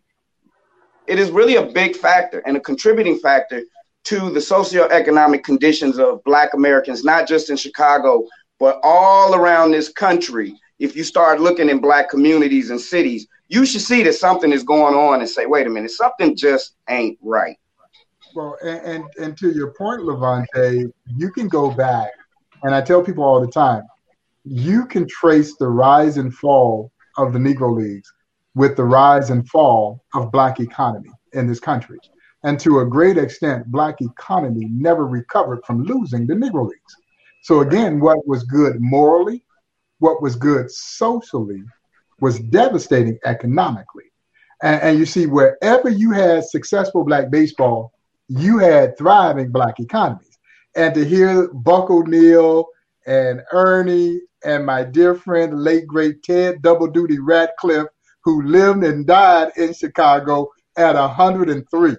it is really a big factor and a contributing factor to the socioeconomic conditions of black americans not just in chicago but all around this country if you start looking in black communities and cities you should see that something is going on and say, wait a minute, something just ain't right. Well, and, and, and to your point, LaVonte, you can go back, and I tell people all the time, you can trace the rise and fall of the Negro Leagues with the rise and fall of black economy in this country. And to a great extent, black economy never recovered from losing the Negro Leagues. So again, what was good morally, what was good socially, was devastating economically. And, and, you see, wherever you had successful black baseball, you had thriving black economies. And to hear Buck O'Neil and Ernie and my dear friend, late great Ted Double Duty Radcliffe, who lived and died in Chicago at 103.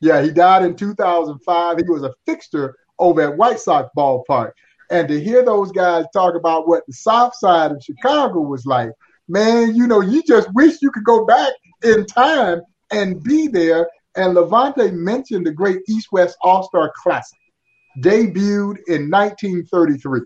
Yeah, he died in 2005. He was a fixture over at White Sox ballpark. And to hear those guys talk about what the South Side of Chicago was like, man, you know, you just wish you could go back in time and be there. And LaVonte mentioned the great East West All Star Classic, debuted in 1933,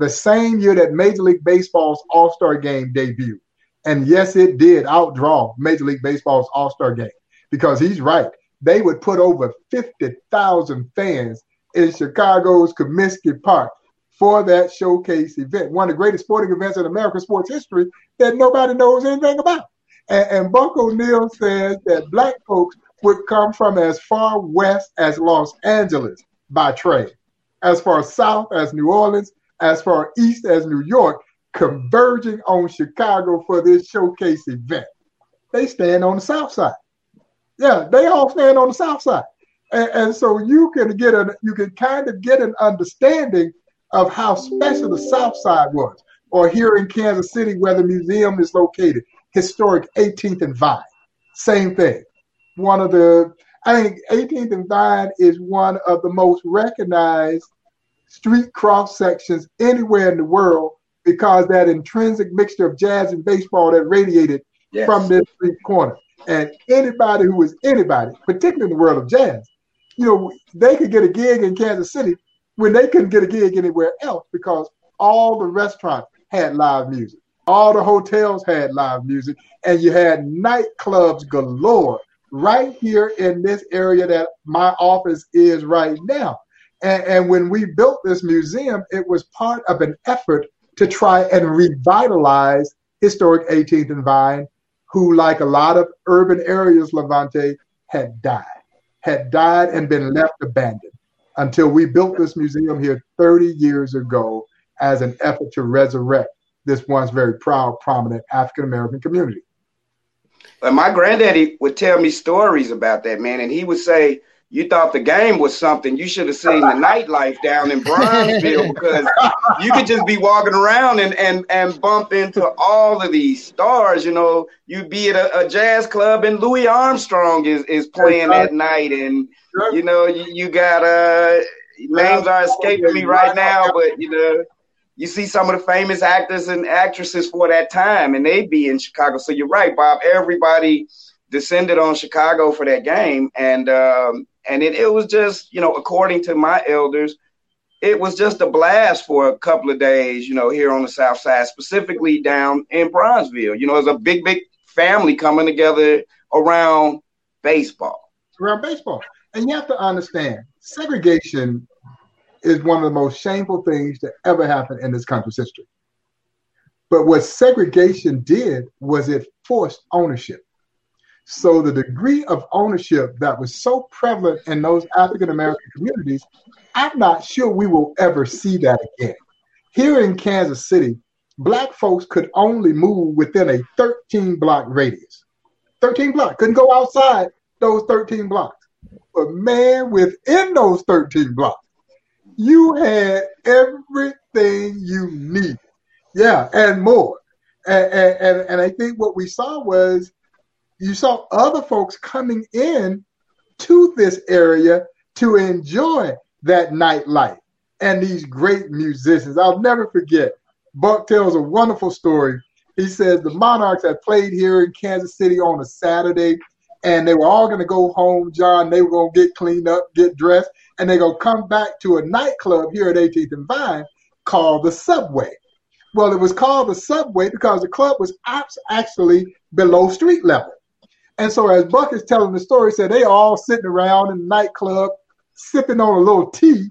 the same year that Major League Baseball's All Star Game debuted. And yes, it did outdraw Major League Baseball's All Star Game because he's right. They would put over 50,000 fans in Chicago's Comiskey Park for that showcase event, one of the greatest sporting events in American sports history that nobody knows anything about. And, and Buck O'Neil says that black folks would come from as far west as Los Angeles by train, as far south as New Orleans, as far east as New York, converging on Chicago for this showcase event. They stand on the south side. Yeah, they all stand on the south side. And, and so you can get a you can kind of get an understanding of how special the South Side was, or here in Kansas City where the museum is located, historic 18th and Vine. Same thing. One of the, I think 18th and Vine is one of the most recognized street cross sections anywhere in the world because that intrinsic mixture of jazz and baseball that radiated yes. from this street corner. And anybody who was anybody, particularly in the world of jazz, you know, they could get a gig in Kansas City when they couldn't get a gig anywhere else because all the restaurants had live music, all the hotels had live music, and you had nightclubs galore right here in this area that my office is right now. And, and when we built this museum, it was part of an effort to try and revitalize historic 18th and Vine, who, like a lot of urban areas, LaVonte, had died, had died and been left abandoned until we built this museum here 30 years ago as an effort to resurrect this once very proud, prominent African American community. But my granddaddy would tell me stories about that, man, and he would say, you thought the game was something. You should have seen the nightlife down in Bronzeville because you could just be walking around and, and, and bump into all of these stars. You know, you'd be at a, a jazz club and Louis Armstrong is, is playing at night. And, you know, you, you got uh, names are escaping me right now, but, you know, you see some of the famous actors and actresses for that time and they'd be in Chicago. So you're right, Bob. Everybody descended on Chicago for that game. And, um, and it, it was just, you know, according to my elders, it was just a blast for a couple of days, you know, here on the South Side, specifically down in Bronzeville. You know, it's a big, big family coming together around baseball. Around baseball. And you have to understand, segregation is one of the most shameful things to ever happen in this country's history. But what segregation did was it forced ownership. So the degree of ownership that was so prevalent in those African American communities, I'm not sure we will ever see that again. Here in Kansas City, black folks could only move within a 13 block radius. 13 blocks, couldn't go outside those 13 blocks. But man, within those 13 blocks, you had everything you need. Yeah, and more. And, and, and I think what we saw was you saw other folks coming in to this area to enjoy that nightlife and these great musicians. I'll never forget. Buck tells a wonderful story. He says the Monarchs had played here in Kansas City on a Saturday, and they were all going to go home, John. They were going to get cleaned up, get dressed, and they're going to come back to a nightclub here at 18th and Vine called the Subway. Well, it was called the Subway because the club was actually below street level. And so as Buck is telling the story, said they all sitting around in the nightclub sipping on a little tea.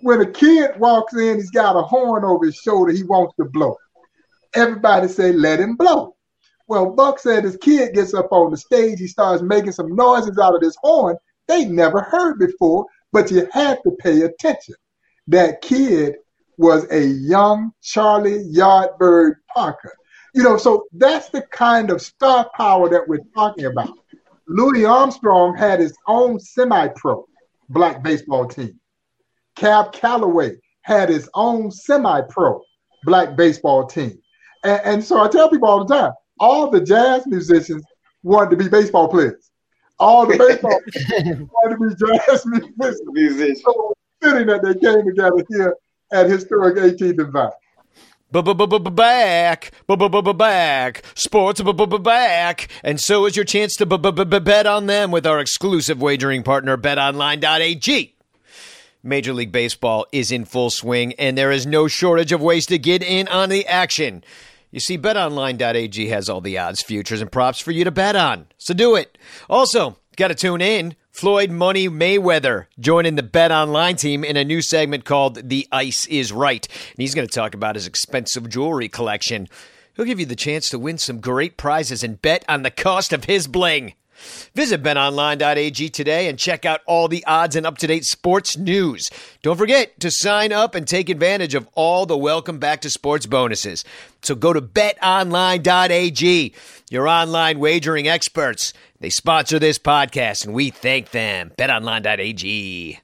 When a kid walks in, he's got a horn over his shoulder he wants to blow. Everybody say, let him blow. Well, Buck said his kid gets up on the stage, he starts making some noises out of this horn they never heard before, but you had to pay attention. That kid was a young Charlie Yardbird Parker. You know, so that's the kind of star power that we're talking about. Louis Armstrong had his own semi-pro black baseball team. Cab Calloway had his own semi-pro black baseball team. And, and, so I tell people all the time, all the jazz musicians wanted to be baseball players. All the baseball wanted to be jazz musicians. So fitting that they came together here at historic 18th and Vine. Back, back, sports back, and so is your chance to bet on them with our exclusive wagering partner, BetOnline.ag. Major League Baseball is in full swing, and there is no shortage of ways to get in on the action. You see, betonline.ag has all the odds, futures, and props for you to bet on. So do it. Also, got to tune in. Floyd Money Mayweather joining the Bet Online team in a new segment called The Ice is Right. And he's going to talk about his expensive jewelry collection. He'll give you the chance to win some great prizes and bet on the cost of his bling. Visit betonline.ag today and check out all the odds and up to date sports news. Don't forget to sign up and take advantage of all the welcome back to sports bonuses. So go to betonline.ag, your online wagering experts. They sponsor this podcast and we thank them. betonline.ag.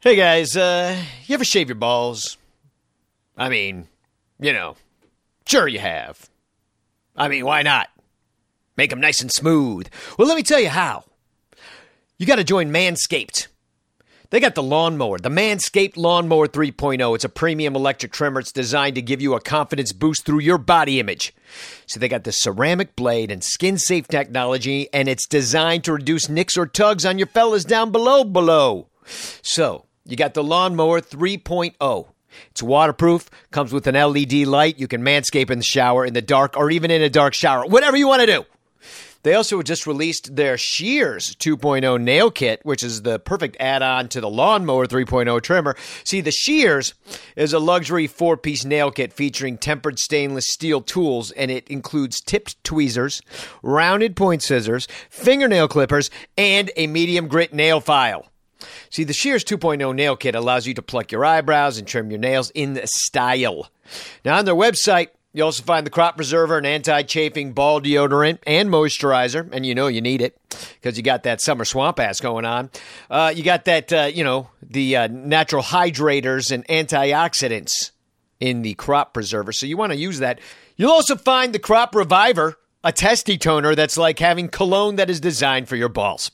Hey guys, uh, you ever shave your balls? I mean, you know, sure you have. I mean, why not? Make them nice and smooth. Well, let me tell you how. You got to join Manscaped. They got the lawnmower, the Manscaped Lawnmower 3.0. It's a premium electric trimmer. It's designed to give you a confidence boost through your body image. So they got the ceramic blade and skin safe technology, and it's designed to reduce nicks or tugs on your fellas down below below. So you got the Lawnmower 3.0. It's waterproof, comes with an LED light. You can manscape in the shower, in the dark, or even in a dark shower. Whatever you want to do. They also just released their Shears 2.0 nail kit, which is the perfect add on to the Lawnmower 3.0 trimmer. See, the Shears is a luxury four piece nail kit featuring tempered stainless steel tools, and it includes tipped tweezers, rounded point scissors, fingernail clippers, and a medium grit nail file. See, the Shears 2.0 nail kit allows you to pluck your eyebrows and trim your nails in style. Now, on their website, you also find the crop preserver, an anti-chafing ball deodorant, and moisturizer, and you know you need it because you got that summer swamp ass going on. Uh, you got that, uh, you know, the uh, natural hydrators and antioxidants in the crop preserver, so you want to use that. You'll also find the crop reviver, a testy toner that's like having cologne that is designed for your balls.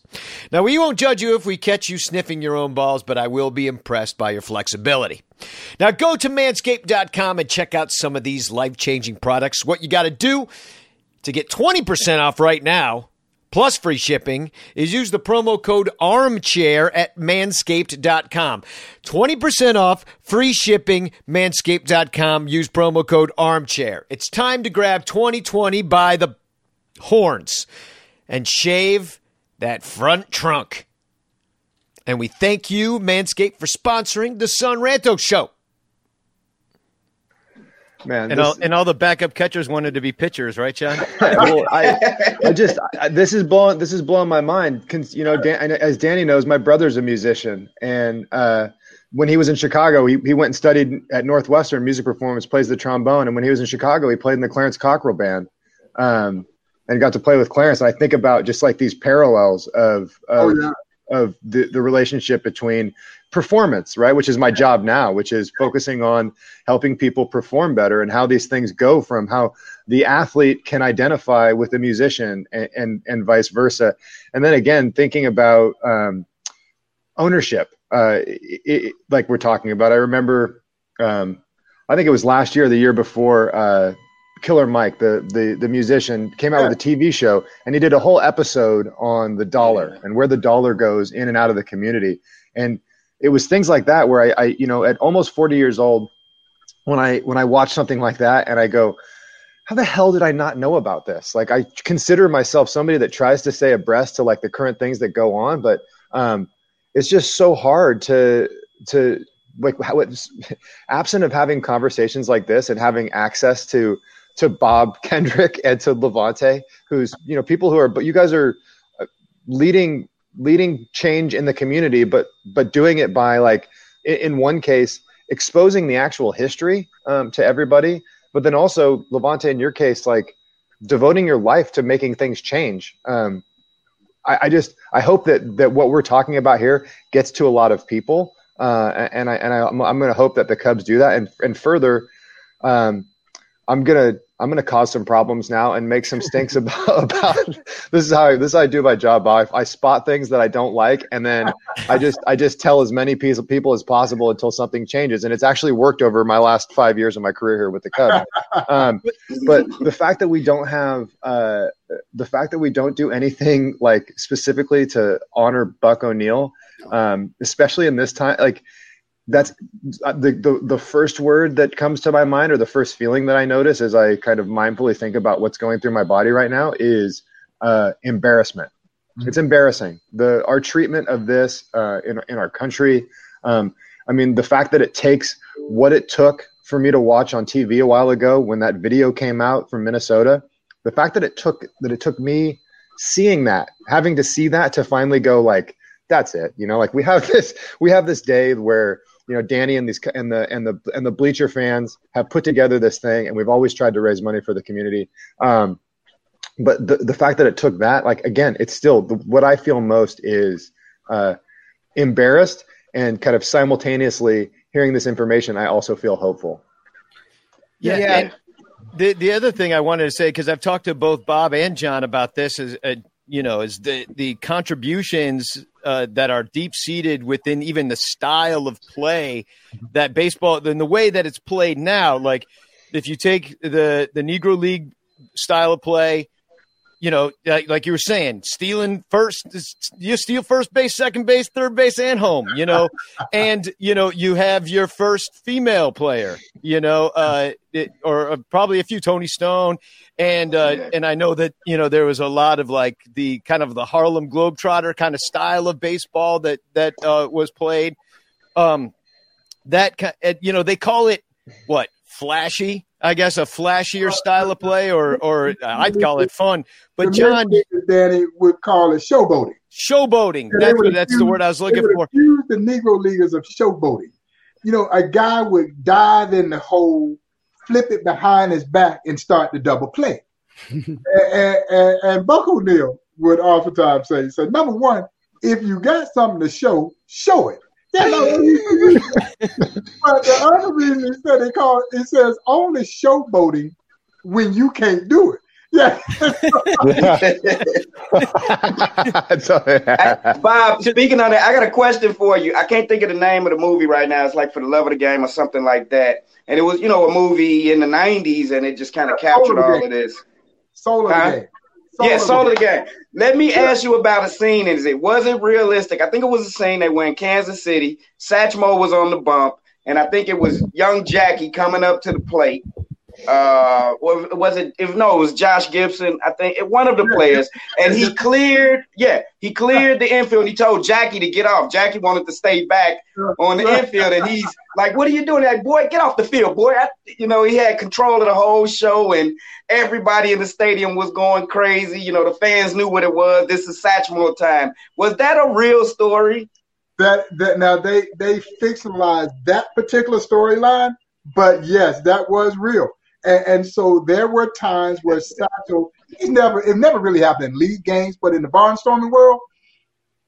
Now, we won't judge you if we catch you sniffing your own balls, but I will be impressed by your flexibility. Now, go to manscaped.com and check out some of these life changing products. What you got to do to get 20% off right now, plus free shipping, is use the promo code armchair at manscaped.com. 20% off, free shipping, manscaped.com. Use promo code armchair. It's time to grab 2020 by the horns and shave that front trunk. And we thank you, Manscaped, for sponsoring the Son Ranto Show. Man, And this- all, and all the backup catchers wanted to be pitchers, right, John? well, I, I just I, this is blowing this is blowing my mind. You know, Dan, as Danny knows, my brother's a musician, and uh, when he was in Chicago, he, he went and studied at Northwestern music performance, plays the trombone, and when he was in Chicago, he played in the Clarence Cockrell band, um, and got to play with Clarence. And I think about just like these parallels of of, Oh, yeah. Of the, the relationship between performance, right, which is my job now, which is focusing on helping people perform better and how these things go from how the athlete can identify with the musician and, and, and vice versa. And then again, thinking about um, ownership, uh, it, it- like we're talking about. I remember, um, I think it was last year, or the year before. Uh, Killer Mike, the, the the musician, came out with a TV show, and he did a whole episode on the dollar and where the dollar goes in and out of the community. And it was things like that where I, I you know, at almost 40 years old, when I when I watch something like that, and I go, how the hell did I not know about this? Like I consider myself somebody that tries to stay abreast to like the current things that go on, but um, it's just so hard to to like how it's absent of having conversations like this and having access to to Bob Kendrick and to LaVonte, who's you know people who are but you guys are uh, leading leading change in the community, but but doing it by like in, one case exposing the actual history um, to everybody, but then also LaVonte in your case like devoting your life to making things change. Um, I, I just I hope that that what we're talking about here gets to a lot of people, uh, and I and I, I'm, I'm going to hope that the Cubs do that, and and further, um, I'm gonna I'm going to cause some problems now and make some stinks about, about this is how I, this is how I do my job. I, I spot things that I don't like, and then I just I just tell as many people as possible until something changes. And it's actually worked over my last five years of my career here with the Cubs. Um, but the fact that we don't have uh, the fact that we don't do anything like specifically to honor Buck O'Neil, um, especially in this time, like that's uh, the, the the first word that comes to my mind or the first feeling that I notice as I kind of mindfully think about what's going through my body right now is uh, embarrassment. Mm-hmm. It's embarrassing. The our treatment of this uh, in in our country. Um, I mean, the fact that it takes what it took for me to watch on TV a while ago when that video came out from Minnesota. The fact that it took that it took me seeing that, having to see that to finally go like, that's it. You know, like we have this we have this day where you know Danny and these and the and the and the bleacher fans have put together this thing, and we've always tried to raise money for the community. Um, but the the fact that it took that, like again, it's still the, what I feel most is uh, embarrassed and kind of simultaneously hearing this information. I also feel hopeful. Yeah. yeah. The the other thing I wanted to say because I've talked to both Bob and John about this is uh, you know is the the contributions uh, that are deep seated within even the style of play that baseball, in the way that it's played now. Like if you take the the Negro League style of play, you know, like, like you were saying, stealing first, you steal first base, second base, third base, and home, you know, and, you know, you have your first female player, you know, uh, it, or uh, probably a few Toni Stone. And, uh, and I know that, you know, there was a lot of like the kind of the Harlem Globetrotter kind of style of baseball that, that, uh, was played. Um, that, you know, they call it what? Flashy, I guess a flashier style of play, or or I'd call it fun. But John, Danny would call it showboating. Showboating. That's what, that's the word I was looking for. the Negro leaguers of showboating. You know, a guy would dive in the hole, flip it behind his back, and start the double play. and, and, and Buck O'Neil would oftentimes say, "So number one, if you got something to show, show it." Yeah, no, but the other reason he said it called it says only showboating when you can't do it. Yeah. Bob, speaking on that, I got a question for you. I can't think of the name of the movie right now. It's like for the love of the game or something like that. And it was, you know, a movie in the '90s, and it just kind of captured all of this. Soul of huh? the game. Soul yeah, soul of the game. Let me yeah. ask you about a scene. Is it wasn't realistic? I think it was a scene that in Kansas City, Satchmo was on the bump, and I think it was young Jackie coming up to the plate, uh was it if no it was Josh Gibson I think one of the players. And he cleared yeah he cleared the infield. He told Jackie to get off. Jackie wanted to stay back on the infield and he's like what are you doing? That boy get off the field boy. I, you know he had control of the whole show and everybody in the stadium was going crazy. You know the fans knew what it was. This is Satchmo time. Was that a real story? That that now they they fictionalized that particular storyline but yes that was real and, and, so there were times where Satchel, he never, it never really happened in league games, but in the barnstorming world,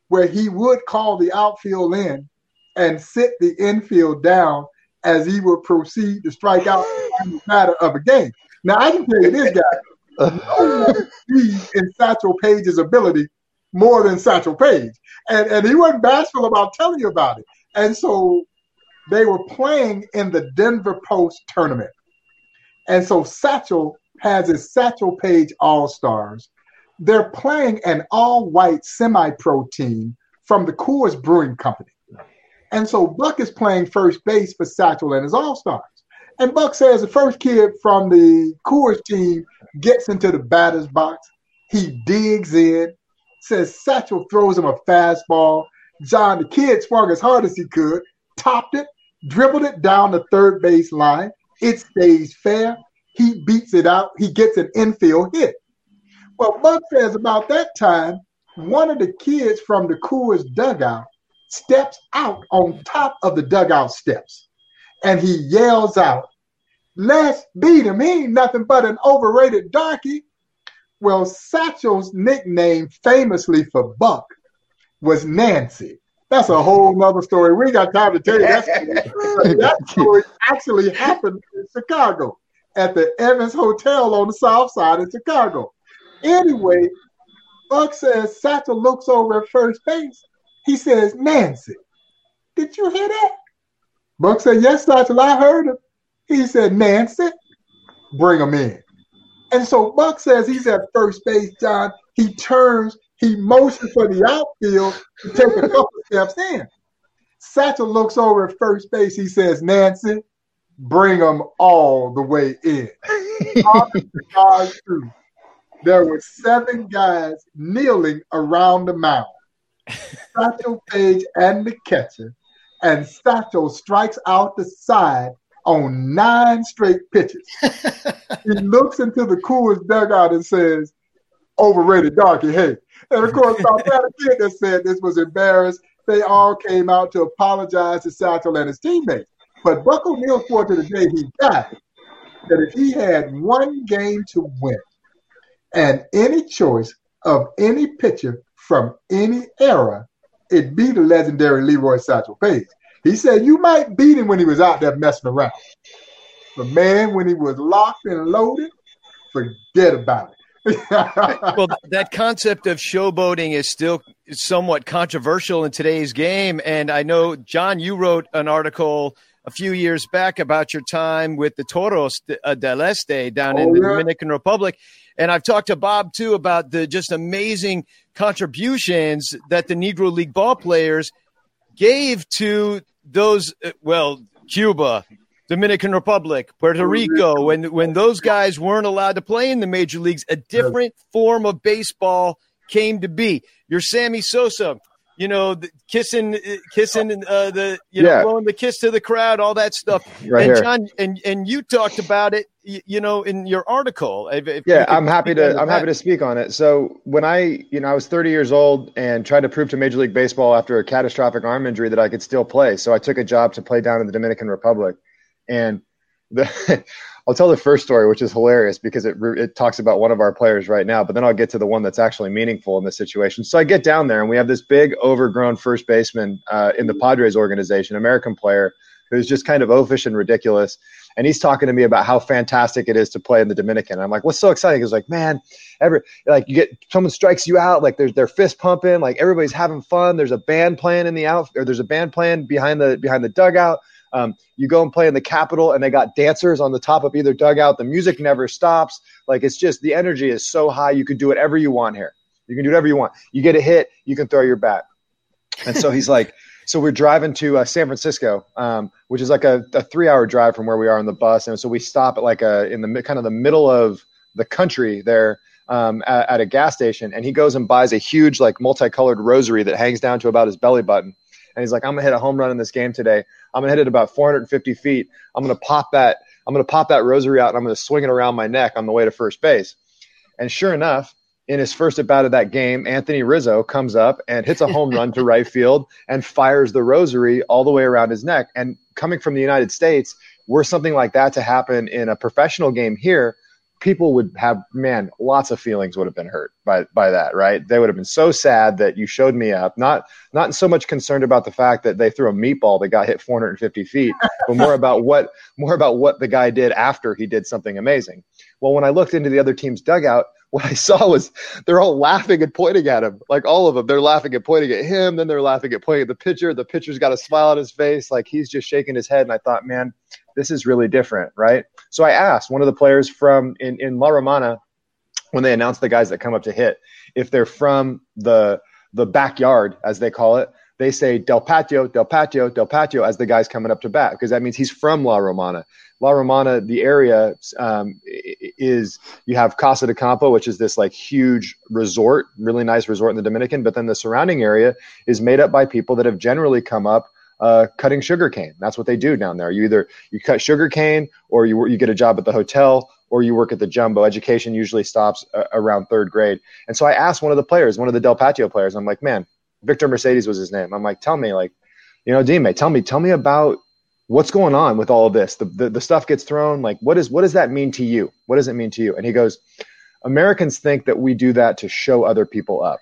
where he would call the outfield in and sit the infield down as he would proceed to strike out in the matter of a game. Now I can tell you this guy, no one in Satchel Paige's ability more than Satchel Paige. And and he wasn't bashful about telling you about it. And so they were playing in the Denver Post tournament. And so Satchel has his Satchel Paige All Stars. They're playing an all white semi pro team from the Coors Brewing Company. And so Buck is playing first base for Satchel and his All Stars. And Buck says the first kid from the Coors team gets into the batter's box. He digs in, says Satchel throws him a fastball. John, the kid swung as hard as he could, topped it, dribbled it down the third base line, it stays fair. He beats it out. He gets an infield hit. Well, Buck says about that time, one of the kids from the Coors dugout steps out on top of the dugout steps and he yells out, Let's beat him. He ain't nothing but an overrated darky. Well, Satchel's nickname famously for Buck was Nancy. That's a whole nother story. We ain't got time to tell you that. story. that story actually happened in Chicago. at the Evans Hotel on the south side of Chicago. Anyway, Buck says Satchel looks over at first base. He says, Nancy, did you hear that? Buck said, Yes, Satchel, I heard him. He said, Nancy, bring him in. And so Buck says he's at first base, John. He turns, he motions for the outfield to take a couple steps in. Satchel looks over at first base. He says, Nancy, bring them all the way in. there were seven guys kneeling around the mound. Satchel Paige and the catcher, and Satchel strikes out the side on nine straight pitches. he looks into the coolest dugout and says, overrated darky, hey. And of course, South kid that said this was embarrassed. They all came out to apologize to Satchel and his teammates. But Buck O'Neil swore to the day he died that if he had one game to win and any choice of any pitcher from any era, it'd be the legendary Leroy Satchel Paige. He said you might beat him when he was out there messing around. But man, when he was locked and loaded, forget about it. Well, that concept of showboating is still somewhat controversial in today's game. And I know, John, you wrote an article a few years back about your time with the Toros uh, del Este down oh, in the yeah. Dominican Republic. And I've talked to Bob too about the just amazing contributions that the Negro League ball players gave to those, uh, well, Cuba, Dominican Republic, Puerto Rico, when when those guys weren't allowed to play in the major leagues, a different form of baseball came to be. Your Sammy Sosa, you know, kissing, kissing uh, the, you know, yeah. blowing the kiss to the crowd, all that stuff. Right and here. John, and and you talked about it, you know, in your article. If, if yeah, I'm happy to. I'm that. happy to speak on it. So when I, you know, I was 30 years old and tried to prove to Major League Baseball after a catastrophic arm injury that I could still play. So I took a job to play down in the Dominican Republic, and the. I'll tell the first story, which is hilarious because it it talks about one of our players right now, but then I'll get to the one that's actually meaningful in this situation. So I get down there, and we have this big, overgrown first baseman uh, in the Padres organization, American player, who's just kind of oafish and ridiculous. And he's talking to me about how fantastic it is to play in the Dominican. I'm like, what's so exciting? He's like, man, every like you get someone strikes you out, like there's they're fist pumping, like everybody's having fun. There's a band playing in the out, or there's a band playing behind the behind the dugout. Um, you go and play in the Capitol, and they got dancers on the top of either dugout. The music never stops. Like it's just the energy is so high. You could do whatever you want here. You can do whatever you want. You get a hit, you can throw your bat. And so he's like, so we're driving to uh, San Francisco, um, which is like a, a three-hour drive from where we are on the bus, and so we stop at like a in the kind of the middle of the country there um, at, at, a gas station, and he goes and buys a huge like multicolored rosary that hangs down to about his belly button, and he's like, I'm gonna hit a home run in this game today. I'm gonna hit it about 450 feet. I'm gonna pop that. I'm gonna pop that rosary out and I'm gonna swing it around my neck on the way to first base. And sure enough, in his first at bat of that game, Anthony Rizzo comes up and hits a home run to right field and fires the rosary all the way around his neck. And coming from the United States, were something like that to happen in a professional game here, people would have man lots of feelings would have been hurt by by that right they would have been so sad that you showed me up not not so much concerned about the fact that they threw a meatball that got hit 450 feet but more about what more about what the guy did after he did something amazing well when i looked into the other team's dugout what I saw was they're all laughing and pointing at him, like all of them. They're laughing and pointing at him. Then they're laughing at pointing at the pitcher. The pitcher's got a smile on his face, like he's just shaking his head. And I thought, man, this is really different, right? So I asked one of the players from in, in La Romana when they announced the guys that come up to hit if they're from the the backyard, as they call it. They say del patio, del patio, del patio as the guy's coming up to bat because that means he's from La Romana. La Romana, the area um, is you have Casa de Campo, which is this like huge resort, really nice resort in the Dominican, but then the surrounding area is made up by people that have generally come up uh, cutting sugar cane. That's what they do down there. You either you cut sugar cane, or you you get a job at the hotel, or you work at the jumbo. Education usually stops uh, around third grade. And so I asked one of the players, one of the Del Patio players, I'm like, man, Victor Mercedes was his name. I'm like, tell me, like, you know, Dime, tell me, tell me about what's going on with all of this? The, the, the stuff gets thrown. Like, what is what does that mean to you? What does it mean to you? And he goes, Americans think that we do that to show other people up.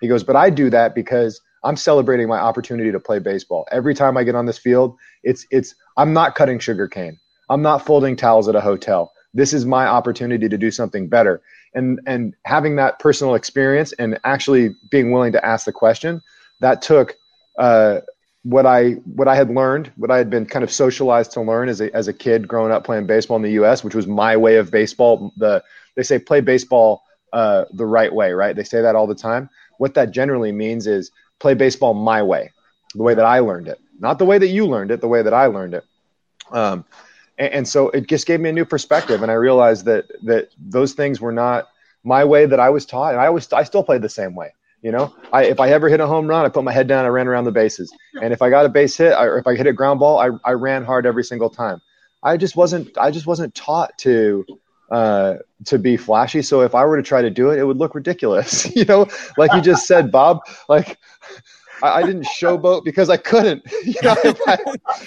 He goes, but I do that because I'm celebrating my opportunity to play baseball. Every time I get on this field, it's it's I'm not cutting sugar cane. I'm not folding towels at a hotel. this is my opportunity to do something better. And and having that personal experience and actually being willing to ask the question, that took uh, what I what I had learned, what I had been kind of socialized to learn as a as a kid growing up playing baseball in the U.S., which was my way of baseball. The they say play baseball uh, the right way, right? They say that all the time. What that generally means is play baseball my way, the way that I learned it, not the way that you learned it, the way that I learned it. Um, and, and so it just gave me a new perspective, and I realized that that those things were not my way that I was taught, and I was I still played the same way. You know, I, if I ever hit a home run, I put my head down, I ran around the bases. And if I got a base hit, or if I hit a ground ball, I, I ran hard every single time. I just wasn't, I just wasn't taught to, uh, to be flashy. So if I were to try to do it, it would look ridiculous. you know, like you just said, Bob, like I, I didn't showboat because I couldn't. you know, if I,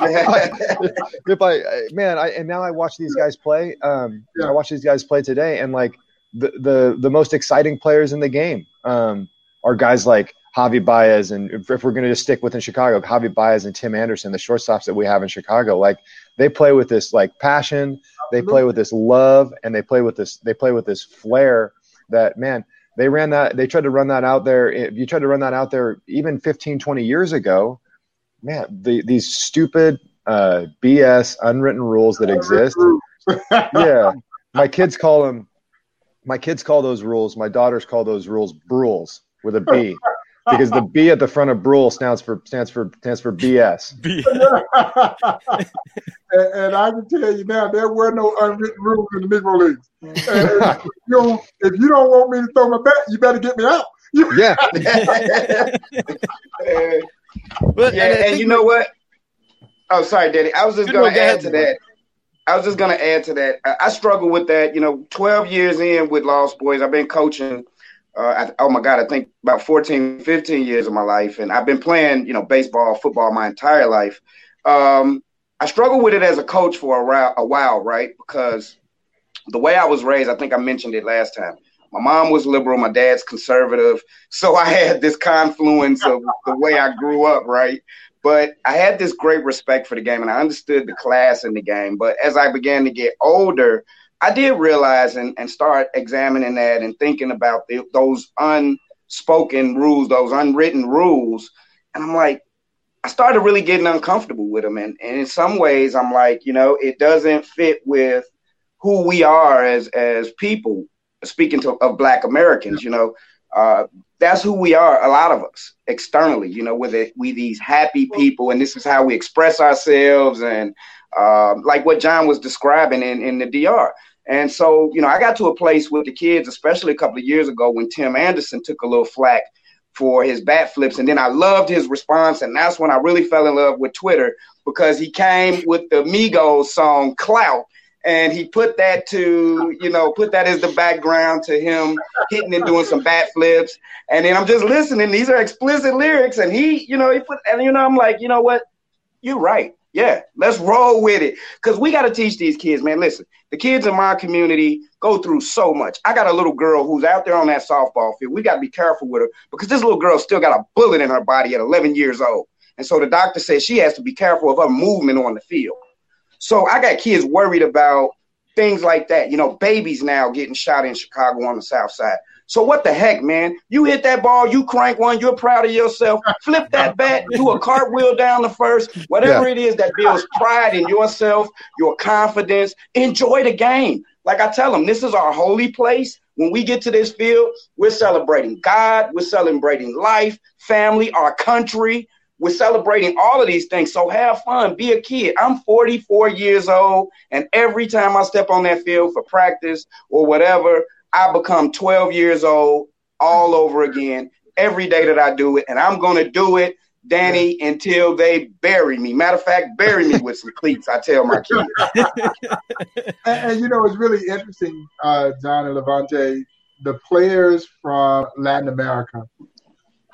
if I, if I, man, I, and now I watch these guys play. Um, I watch these guys play today and like the, the, the most exciting players in the game. Um, are guys like Javi Baez, and if, if we're going to just stick within Chicago, Javi Baez and Tim Anderson, the shortstops that we have in Chicago, like they play with this like passion, they play with this love, and they play with this they play with this flair that man they ran that they tried to run that out there. If you tried to run that out there even 15, 20 years ago, man, the, these stupid uh, BS unwritten rules that exist. yeah, my kids call them. My kids call those rules. My daughters call those rules rules with a B because the B at the front of Brule stands for stands for stands for BS. B. and, and, I can tell you now, there were no unwritten rules in the Negro Leagues. And if, you don't, if you don't want me to throw my bat, you better get me out. yeah. but, yeah, and, and you know what? Oh, sorry, Daddy. I was just going to add to that. I was just going to add to that. I, I struggle with that. You know, 12 years in with Lost Boyz, I've been coaching uh, I, oh my God, I think about 14, 15 years of my life. And I've been playing, you know, baseball, football my entire life. Um, I struggled with it as a coach for a a while, right? Because the way I was raised, I think I mentioned it last time. My mom was liberal, my dad's conservative. So I had this confluence of the way I grew up, right? But I had this great respect for the game and I understood the class in the game. But as I began to get older, I did realize and, and start examining that and thinking about the, those unspoken rules, those unwritten rules. And I'm like, I started really getting uncomfortable with them. And, and in some ways, I'm like, you know, it doesn't fit with who we are as, as people, speaking to, of Black Americans, you know. Uh, that's who we are, a lot of us externally, you know, it, we these happy people, and this is how we express ourselves, and uh, like what John was describing in, in the DR. And so, you know, I got to a place with the kids, especially a couple of years ago when Tim Anderson took a little flack for his bat flips. And then I loved his response. And that's when I really fell in love with Twitter because he came with the Migos song Clout. And he put that to, you know, put that as the background to him hitting and doing some bat flips. And then I'm just listening. These are explicit lyrics. And he, you know, he put, and you know, I'm like, you know what? You're right. Yeah, let's roll with it. Because we got to teach these kids, man. Listen, the kids in my community go through so much. I got a little girl who's out there on that softball field. We got to be careful with her because this little girl still got a bullet in her body at 11 years old. And so the doctor says she has to be careful of her movement on the field. So I got kids worried about things like that. You know, babies now getting shot in Chicago on the south side. So what the heck, man? You hit that ball, you crank one, you're proud of yourself. Flip that bat, do a cartwheel down the first, whatever yeah. it is that builds pride in yourself, your confidence. Enjoy the game. Like I tell them, this is our holy place. When we get to this field, we're celebrating God, we're celebrating life, family, our country. We're celebrating all of these things. So have fun, be a kid. I'm 44 years old, and every time I step on that field for practice or whatever, I become 12 years old all over again every day that I do it. And I'm going to do it, Danny, until they bury me. Matter of fact, bury me with some cleats, I tell my kids. and, and, you know, it's really interesting, uh, John and LaVonte, the players from Latin America,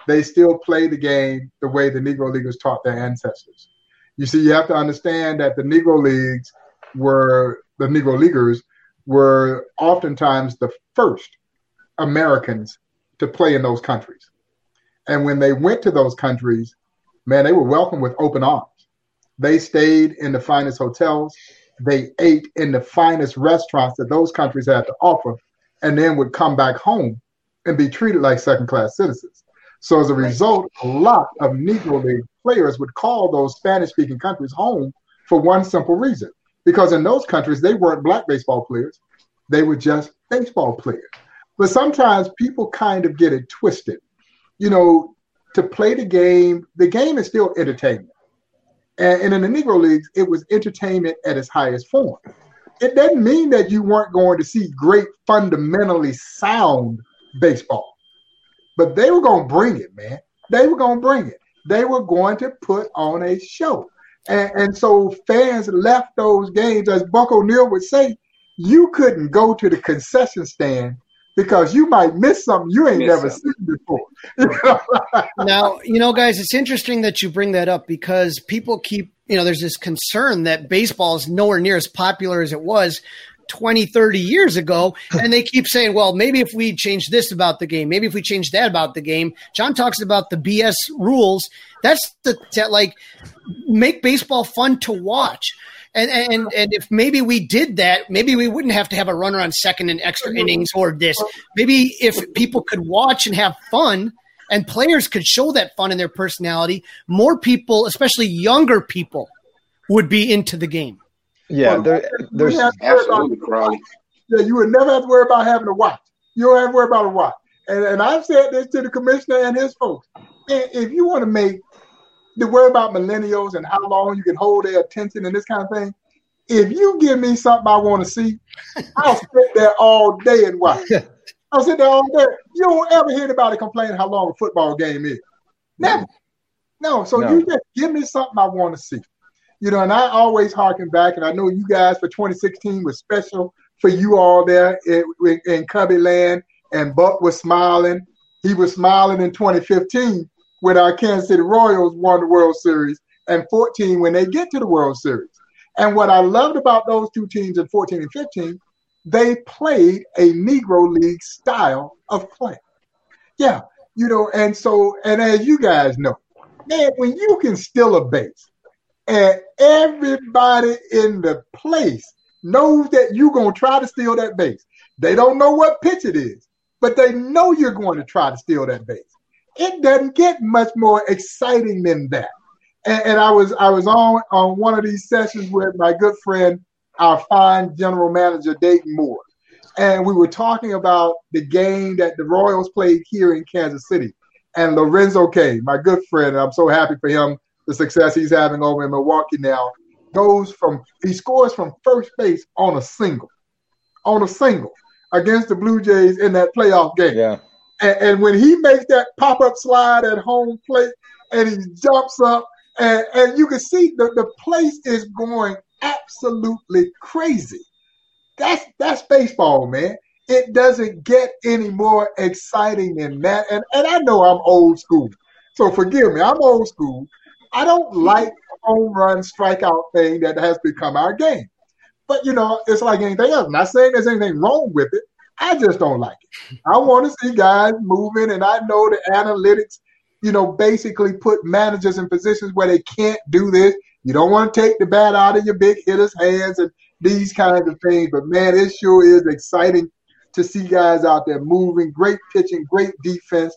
they still play the game the way the Negro Leaguers taught their ancestors. You see, you have to understand that the Negro Leagues were the Negro Leaguers were oftentimes the first Americans to play in those countries. And when they went to those countries, man, they were welcomed with open arms. They stayed in the finest hotels. they ate in the finest restaurants that those countries had to offer, and then would come back home and be treated like second class citizens. So as a result, a lot of Negro League players would call those Spanish speaking countries home for one simple reason. Because in those countries, they weren't black baseball players, they were just baseball players. But sometimes people kind of get it twisted. You know, to play the game, the game is still entertainment. And, in the Negro Leagues, it was entertainment at its highest form. It doesn't mean that you weren't going to see great, fundamentally sound baseball. But they were going to bring it, man. They were going to bring it. They were going to put on a show. And, and so fans left those games, as Buck O'Neil would say, you couldn't go to the concession stand because you might miss something you ain't miss never something. seen before. now, you know, guys, it's interesting that you bring that up because people keep, you know, there's this concern that baseball is nowhere near as popular as it was 20, 30 years ago. And they keep saying, well, maybe if we change this about the game, maybe if we change that about the game. John talks about the BS rules. That's the, that like make baseball fun to watch. And, and and if maybe we did that, maybe we wouldn't have to have a runner on second in extra innings or this. Maybe if people could watch and have fun, and players could show that fun in their personality, more people, especially younger people, would be into the game. Yeah, well, there, there's absolutely Yeah, you would never have to worry about having to watch. You don't have to worry about a watch. And, and I've said this to the commissioner and his folks. And if you want to make the worry about millennials and how long you can hold their attention and this kind of thing, if you give me something I want to see, I'll sit there all day and watch. I'll sit there all day. You don't ever hear anybody complain how long a football game is. Never. No, so no. you just give me something I want to see you know, and I always harken back, and I know you guys for 2016 was special for you all there in, in Cubby Land, and Buck was smiling. He was smiling in 2015 when our Kansas City Royals won the World Series, and 14 when they get to the World Series. And what I loved about those two teams in 14 and 15, they played a Negro League style of play. Yeah, you know, and so, and as you guys know, man, when you can steal a base, and everybody in the place knows that you're going to try to steal that base. They don't know what pitch it is, but they know you're going to try to steal that base. It doesn't get much more exciting than that. And, and I was I was on on one of these sessions with my good friend, our fine general manager Dayton Moore, and we were talking about the game that the Royals played here in Kansas City. And Lorenzo Cain, my good friend, I'm so happy for him the success he's having over in Milwaukee now, goes from he scores from first base on a single, on a single against the Blue Jays in that playoff game. Yeah. And, and when he makes that pop up slide at home plate and he jumps up and, and you can see the, the place is going absolutely crazy. That's that's baseball, man. It doesn't get any more exciting than that. And and I know I'm old school. So forgive me, I'm old school. I don't like home run strikeout thing that has become our game. But you know, it's like anything else. I'm not saying there's anything wrong with it. I just don't like it. I want to see guys moving, and I know the analytics, you know, basically put managers in positions where they can't do this. You don't want to take the bat out of your big hitters' hands and these kinds of things. But man, it sure is exciting to see guys out there moving, great pitching, great defense.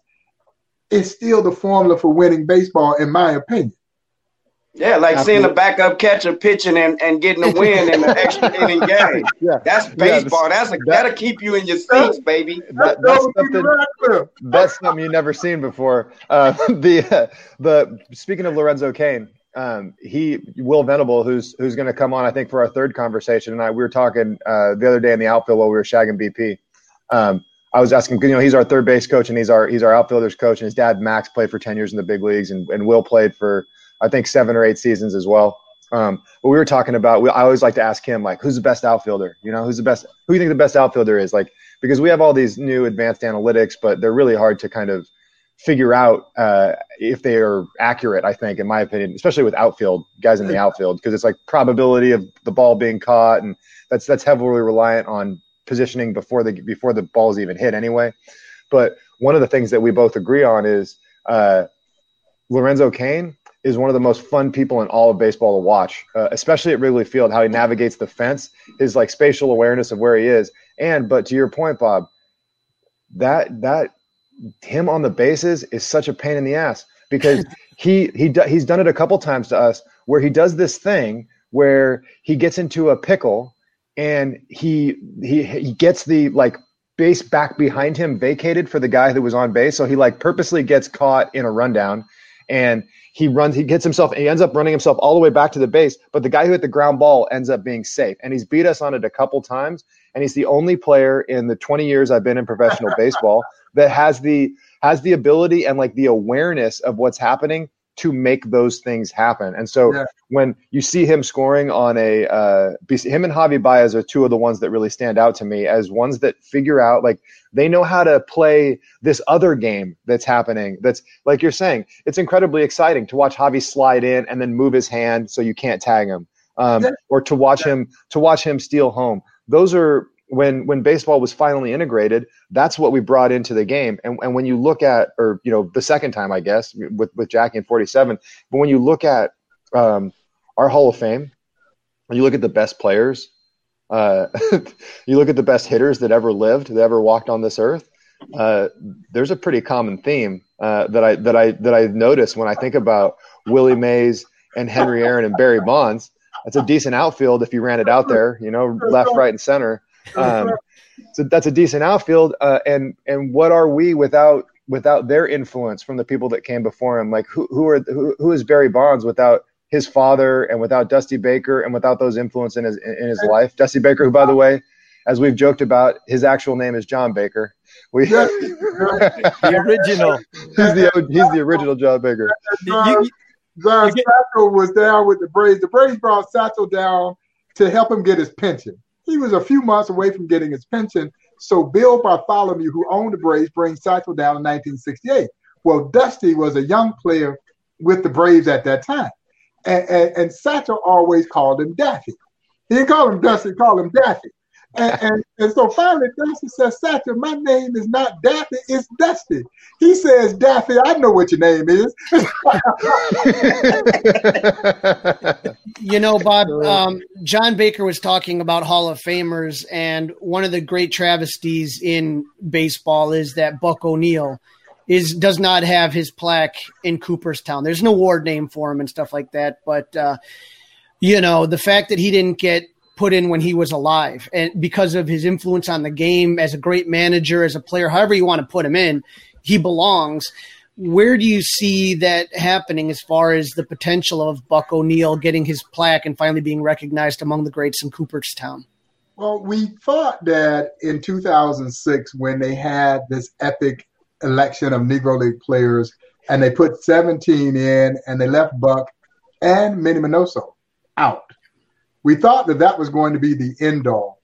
It's still the formula for winning baseball, in my opinion. Yeah, like seeing the backup catcher pitching and, and getting a win in the extra inning game. Yeah. That's baseball. Yeah, that's a, that, that'll keep you in your seats, baby. That, that's, something, that's something you've never seen before. Uh, the uh, the speaking of Lorenzo Cain, um, he Will Venable, who's who's going to come on, I think, for our third conversation. And I we were talking uh, the other day in the outfield while we were shagging BP. Um, I was asking, you know, he's our third base coach and he's our he's our outfielders coach, and his dad Max played for ten years in the big leagues, and, and Will played for I think seven or eight seasons as well. Um, but we were talking about, we, I always like to ask him, like, who's the best outfielder? You know, who's the best, who you think the best outfielder is? Like, because we have all these new advanced analytics, but they're really hard to kind of figure out uh, if they are accurate, I think, in my opinion, especially with outfield guys in the outfield, because it's like probability of the ball being caught. And that's, that's heavily reliant on positioning before the, before the ball's even hit anyway. But one of the things that we both agree on is uh, Lorenzo Cain is one of the most fun people in all of baseball to watch, uh, especially at Wrigley Field. How he navigates the fence, his like spatial awareness of where he is, and but to your point, Bob, that that him on the bases is such a pain in the ass because he he he's done it a couple times to us where he does this thing where he gets into a pickle and he he he gets the like base back behind him vacated for the guy that was on base so he like purposely gets caught in a rundown and he runs he gets himself he ends up running himself all the way back to the base but the guy who hit the ground ball ends up being safe. And he's beat us on it a couple times and he's the only player in the 20 years I've been in professional baseball that has the has the ability and like the awareness of what's happening to make those things happen. And so yeah. when you see him scoring on a uh, him and Javi Baez are two of the ones that really stand out to me as ones that figure out like they know how to play this other game that's happening. That's like you're saying, it's incredibly exciting to watch Javi slide in and then move his hand so you can't tag him. Um, or to watch him to watch him steal home. Those are when when baseball was finally integrated, that's what we brought into the game. And and when you look at, or you know, the second time, I guess, with with Jackie in '47, but when you look at um, our Hall of Fame, and you look at the best players, uh, you look at the best hitters that ever lived, that ever walked on this earth. Uh, there's a pretty common theme uh, that I that I that I notice when I think about Willie Mays and Henry Aaron and Barry Bonds. That's a decent outfield if you ran it out there, you know, left, right, and center. Um, so that's a decent outfield. Uh, and and what are we without without their influence from the people that came before him? Like who who are who, who is Barry Bonds without his father and without Dusty Baker and without those influence in his in his life? Dusty Baker, who by the way, as we've joked about, his actual name is John Baker. We, the original. He's the he's the original John Baker. John, John Satchel was down with the Braves. The Braves brought Satchel down to help him get his pension. He was a few months away from getting his pension. So Bill Bartholomay, who owned the Braves, brings Satchel down in 1968. Well, Dusty was a young player with the Braves at that time. And, and, and Satchel always called him Daffy. He didn't call him Dusty, he called him Daffy. And, and, and, so finally, Dusty says, Satchel, my name is not Daffy, it's Dusty. He says, Daffy, I know what your name is. you know, Bob, um, John Baker was talking about Hall of Famers, and one of the great travesties in baseball is that Buck O'Neil is does not have his plaque in Cooperstown. There's an award name for him and stuff like that, but uh, you know the fact that he didn't get put in when he was alive. And because of his influence on the game as a great manager as a player however you want to put him in he belongs. Where do you see that happening as far as the potential of buck o'neil getting his plaque and finally being recognized among the greats in cooperstown? Well we thought that in 2006 when they had this epic election of negro league players and they put 17 in and they left buck and minnie minoso out we thought that that was going to be the end all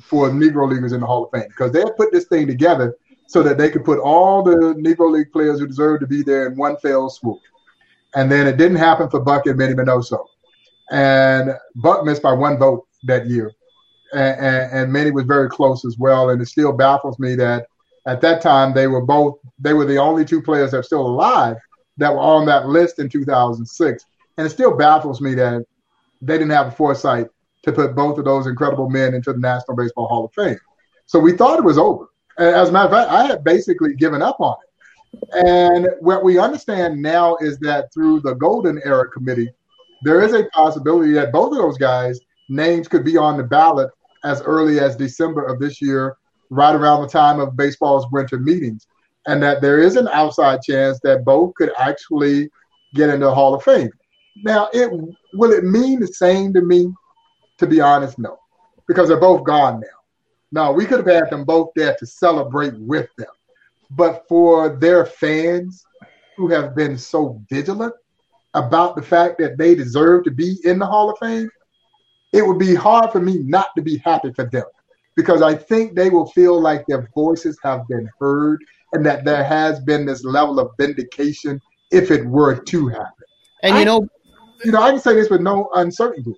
for Negro Leaguers in the Hall of Fame because they had put this thing together so that they could put all the Negro League players who deserved to be there in one fell swoop. And then it didn't happen for Buck and Minnie Minoso. And Buck missed by one vote that year. And, and, and was very close as well. And it still baffles me that at that time they were both, they were the only two players that are still alive that were on that list in 2006. And it still baffles me that they didn't have the foresight to put both of those incredible men into the National Baseball Hall of Fame. So we thought it was over. As a matter of fact, I had basically given up on it. And what we understand now is that through the Golden Era Committee, there is a possibility that both of those guys' names could be on the ballot as early as December of this year, right around the time of baseball's winter meetings. And that there is an outside chance that both could actually get into the Hall of Fame. Now, it will it mean the same to me? To be honest, no, because they're both gone now. Now, we could have had them both there to celebrate with them, but for their fans who have been so vigilant about the fact that they deserve to be in the Hall of Fame, it would be hard for me not to be happy for them because I think they will feel like their voices have been heard and that there has been this level of vindication if it were to happen. And you know, you know, I can say this with no uncertainty.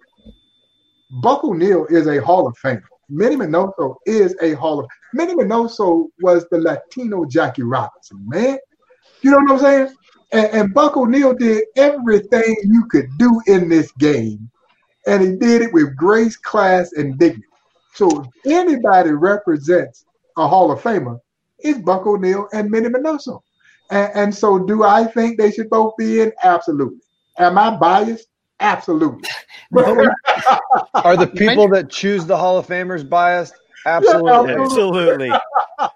Buck O'Neil is a Hall of Famer. Minnie Minoso is a Hall of Minnie Minoso was the Latino Jackie Robinson, man. You know what I'm saying? And, and Buck O'Neil did everything you could do in this game, and he did it with grace, class, and dignity. So if anybody represents a Hall of Famer, it's Buck O'Neil and Minnie Minoso. And, and so do I think they should both be in? Absolutely. Am I biased? Absolutely. Are the people that choose the Hall of Famers biased? Absolutely. Absolutely.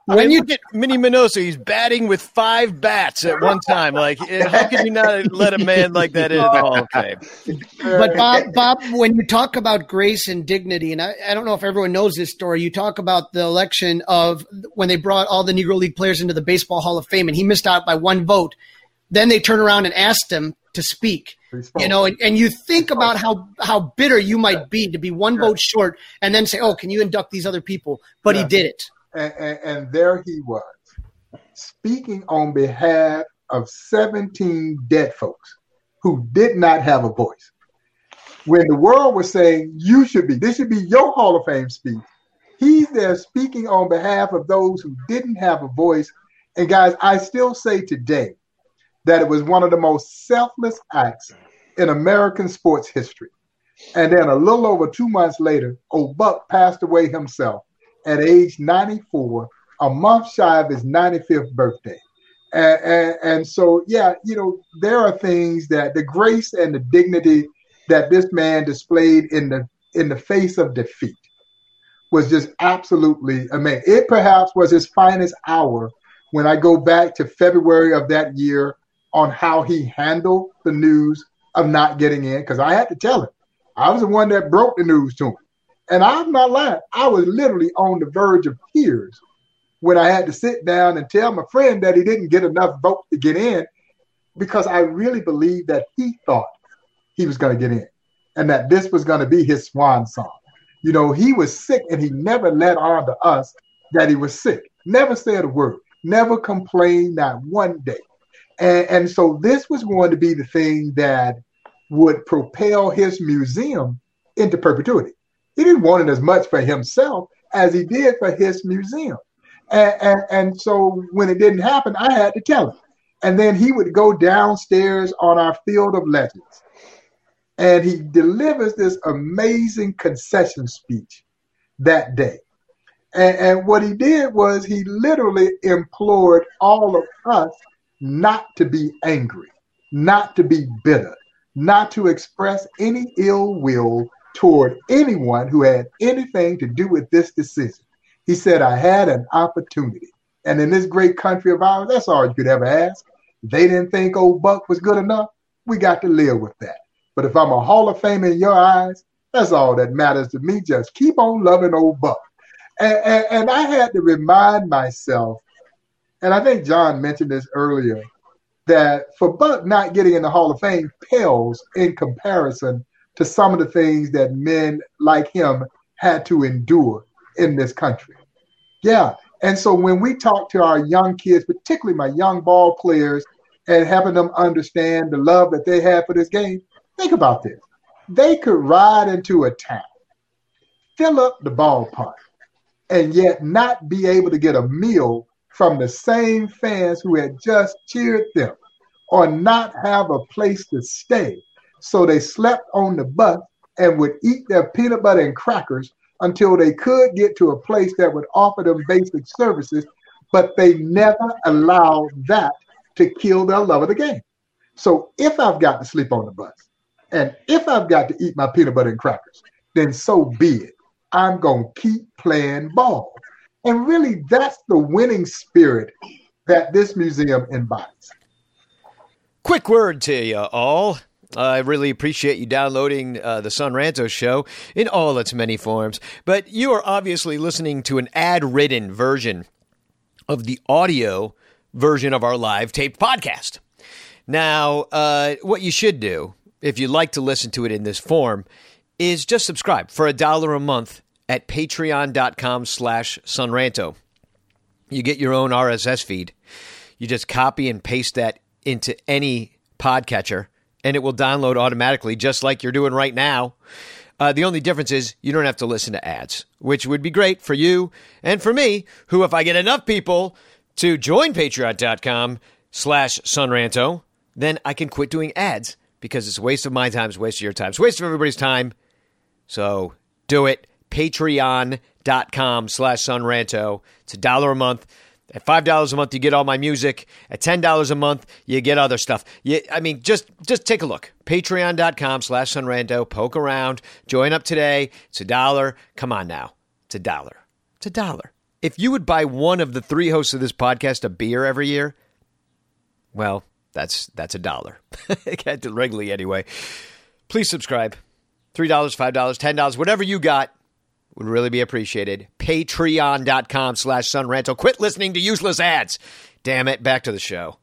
when you get Minnie Minoso, he's batting with five bats at one time. Like, eh, how can you not let a man like that into the Hall of Fame? But Bob, Bob, when you talk about grace and dignity, and I, I don't know if everyone knows this story, you talk about the election of when they brought all the Negro League players into the Baseball Hall of Fame, and he missed out by one vote. Then they turn around and asked him to speak. You know, and, and you think about how how bitter you might be to be one vote short, and then say, "Oh, can you induct these other people?" But he did it. And, and, and there he was, speaking on behalf of 17 dead folks who did not have a voice. When the world was saying, you should be, this should be your Hall of Fame speech, he's there speaking on behalf of those who didn't have a voice. And guys, I still say today that it was one of the most selfless acts in American sports history. And then a little over two months later, old Buck passed away himself at age 94, a month shy of his 95th birthday. And, and, and, so, yeah, you know, there are things that the grace and the dignity that this man displayed in the in the face of defeat was just absolutely amazing. It perhaps was his finest hour when I go back to February of that year on how he handled the news of not getting in, because I had to tell him. I was the one that broke the news to him. And I'm not lying. I was literally on the verge of tears when I had to sit down and tell my friend that he didn't get enough votes to get in because I really believed that he thought he was going to get in and that this was going to be his swan song. You know, he was sick and he never let on to us that he was sick, never said a word, never complained, not one day. And, and so this was going to be the thing that would propel his museum into perpetuity. He didn't want it as much for himself as he did for his museum. And, and, and so when it didn't happen, I had to tell him. And then he would go downstairs on our field of legends and he delivers this amazing concession speech that day. And, and, what he did was he literally implored all of us not to be angry, not to be bitter, not to express any ill will toward anyone who had anything to do with this decision. He said, I had an opportunity. And in this great country of ours, that's all you could ever ask. They didn't think old Buck was good enough. We got to live with that. But if I'm a Hall of Fame in your eyes, that's all that matters to me. Just keep on loving old Buck. And, and, and I had to remind myself, and I think John mentioned this earlier, that for Buck not getting in the Hall of Fame pales in comparison to some of the things that men like him had to endure in this country. Yeah. And so when we talk to our young kids, particularly my young ball players, and having them understand the love that they have for this game, think about this. They could ride into a town, fill up the ballpark, and yet not be able to get a meal from the same fans who had just cheered them, or not have a place to stay so they slept on the bus and would eat their peanut butter and crackers until they could get to a place that would offer them basic services, but they never allowed that to kill their love of the game. So if I've got to sleep on the bus and if I've got to eat my peanut butter and crackers, then so be it. I'm going to keep playing ball. And really, that's the winning spirit that this museum embodies. Quick word to you all. I really appreciate you downloading uh, the Son Ranto show in all its many forms, but you are obviously listening to an ad ridden version of the audio version of our live taped podcast. Now, uh, what you should do, if you'd like to listen to it in this form, is just subscribe for a dollar a month at patreon.com slash sonranto. You get your own RSS feed. You just copy and paste that into any podcatcher and it will download automatically, just like you're doing right now. Uh, the only difference is you don't have to listen to ads, which would be great for you and for me, who, if I get enough people to join patreon.com slash sonranto, then I can quit doing ads because it's a waste of my time, it's a waste of your time, it's a waste of everybody's time. So do it. Patreon.com slash Sonranto. It's a dollar a month. At five dollars a month, you get all my music. At ten dollars a month, you get other stuff. You, I mean, just just take a look. Patreon.com slash Sonranto. Poke around. Join up today. It's a dollar. Come on now. It's a dollar. It's a dollar. If you would buy one of the three hosts of this podcast a beer every year, well, that's that's a dollar. Regularly anyway. Please subscribe. $3, $5, $10, whatever you got would really be appreciated. Patreon.com slash Sonranto. Quit listening to useless ads. Damn it. Back to the show.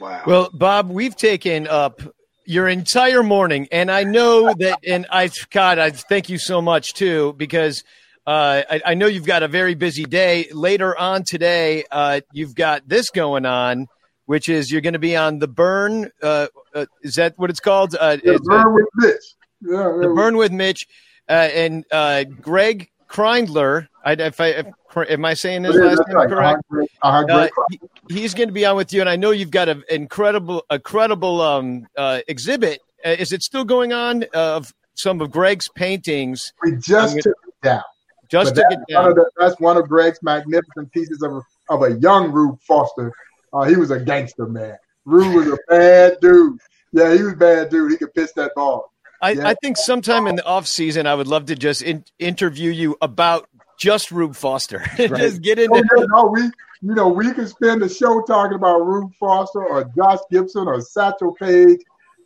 Wow. Well, Bob, we've taken up your entire morning, and I know that, and I, God, I thank you so much too, because uh, I, I, know you've got a very busy day. Later on today, uh, you've got this going on, which is you're going to be on the burn. Uh, uh is that what it's called? Uh, the burn with Mitch. Yeah, the burn with Mitch uh, and Graig Kreindler. I, if I, if, am I saying his last name right. correct? Uh, he, he's going to be on with you, and I know you've got an incredible, a credible um, uh, exhibit. Uh, is it still going on of some of Graig's paintings? We just gonna, took it down. Just took it down. One the, that's one of Graig's magnificent pieces of of a young Rube Foster. Uh, he was a gangster man. Rube was a bad dude. Yeah, he was a bad dude. He could pitch that ball. I, yeah. I think sometime in the off season, I would love to just in, interview you about just Rube Foster. Right. just get into. Oh, yeah, no, we you know we could spend the show talking about Rube Foster or Josh Gibson or Satchel Paige,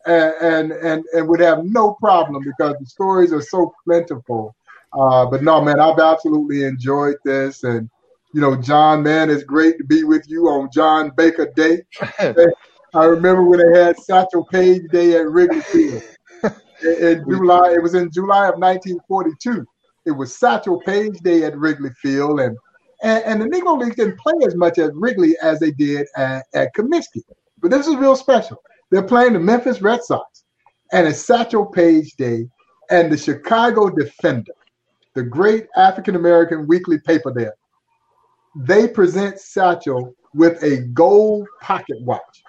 and and and, and would have no problem because the stories are so plentiful. Uh, but no, man, I've absolutely enjoyed this, and you know, John, man, it's great to be with you on John Baker Day. I remember when they had Satchel Paige Day at Wrigley Field in July. It was in July of 1942. It was Satchel Paige Day at Wrigley Field, and and, and the Negro Leagues didn't play as much at Wrigley as they did at, at Comiskey. But this is real special. They're playing the Memphis Red Sox, and it's Satchel Paige Day, and the Chicago Defender, the great African American weekly paper there, they present Satchel with a gold pocket watch.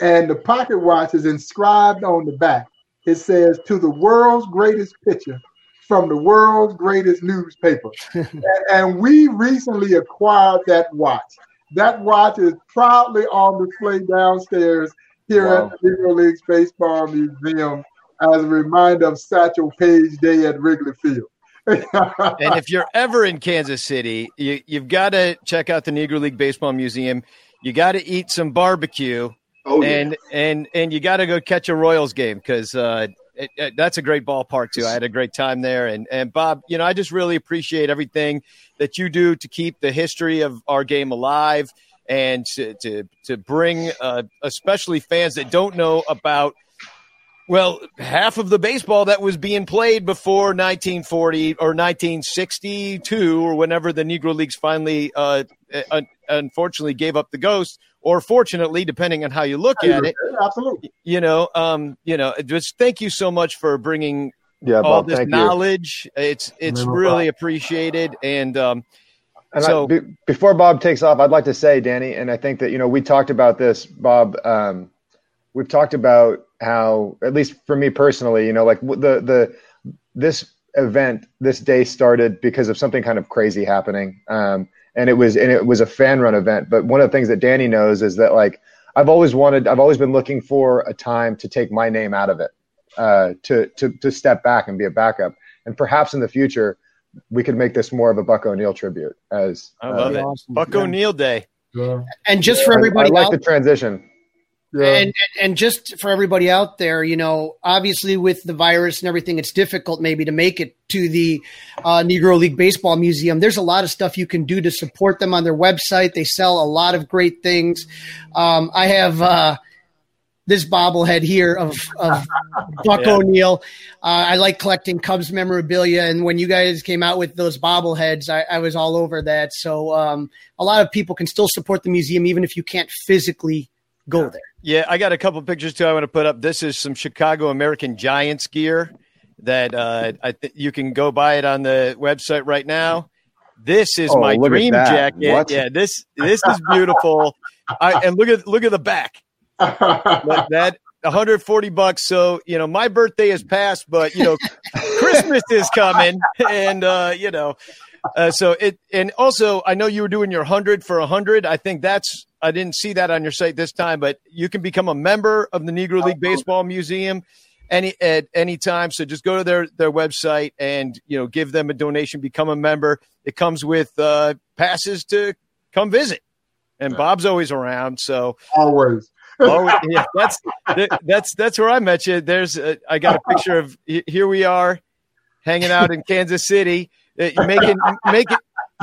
And the pocket watch is inscribed on the back it says to the world's greatest pitcher from the world's greatest newspaper. and, and, we recently acquired that watch. That watch is proudly on display downstairs here wow. at the Negro Leagues Baseball Museum as a reminder of Satchel Paige Day at Wrigley Field. and if you're ever in Kansas City, you, you've got to check out the Negro League Baseball Museum. You got to eat some barbecue Oh, and yeah. and and you got to go catch a Royals game because uh, that's a great ballpark too. I had a great time there, and and Bob, you know, I just really appreciate everything that you do to keep the history of our game alive and to to, to bring uh, especially fans that don't know about well, half of the baseball that was being played before 1940 or 1962 or whenever the Negro Leagues finally, uh, unfortunately, gave up the ghost, or fortunately, depending on how you look at it. Absolutely. You know, um, you know, just thank you so much for bringing yeah, all Bob, this knowledge. You. It's it's really appreciated, and um, and so I, be, before Bob takes off, I'd like to say, Danny, and I think that you know we talked about this, Bob. Um, we've talked about how, at least for me personally, you know, like the the this event, this day started because of something kind of crazy happening, um, and it was and it was a fan run event. But one of the things that Danny knows is that like I've always wanted, I've always been looking for a time to take my name out of it, uh, to to to step back and be a backup, and perhaps in the future we could make this more of a Buck O'Neil tribute. As I love uh, it, awesome. Buck yeah. O'Neil Day. Yeah. And just for everybody, I, I like the transition. Yeah. And and just for everybody out there, you know, obviously with the virus and everything, it's difficult maybe to make it to the uh, Negro League Baseball Museum. There's a lot of stuff you can do to support them on their website. They sell a lot of great things. Um, I have uh, this bobblehead here of, of Buck yeah. O'Neil. Uh, I like collecting Cubs memorabilia, and when you guys came out with those bobbleheads, I, I was all over that. So um, a lot of people can still support the museum even if you can't physically go there. Yeah, I got a couple pictures too. I want to put up. This is some Chicago American Giants gear that uh, I th- you can go buy it on the website right now. This is oh, my dream jacket. What? Yeah, this this is beautiful. I, and look at look at the back. that, that 140 bucks. So you know, my birthday is past, but you know, Christmas is coming, and uh, you know, uh, so it. And also, I know you were doing your hundred for a hundred. I think that's. I didn't see that on your site this time, but you can become a member of the Negro League Baseball Museum any at any time. So just go to their their website and you know give them a donation, become a member. It comes with uh, passes to come visit, and Bob's always around. So always. oh yeah, that's that's that's where I met you. There's a, I got a picture of here we are hanging out in Kansas City, making making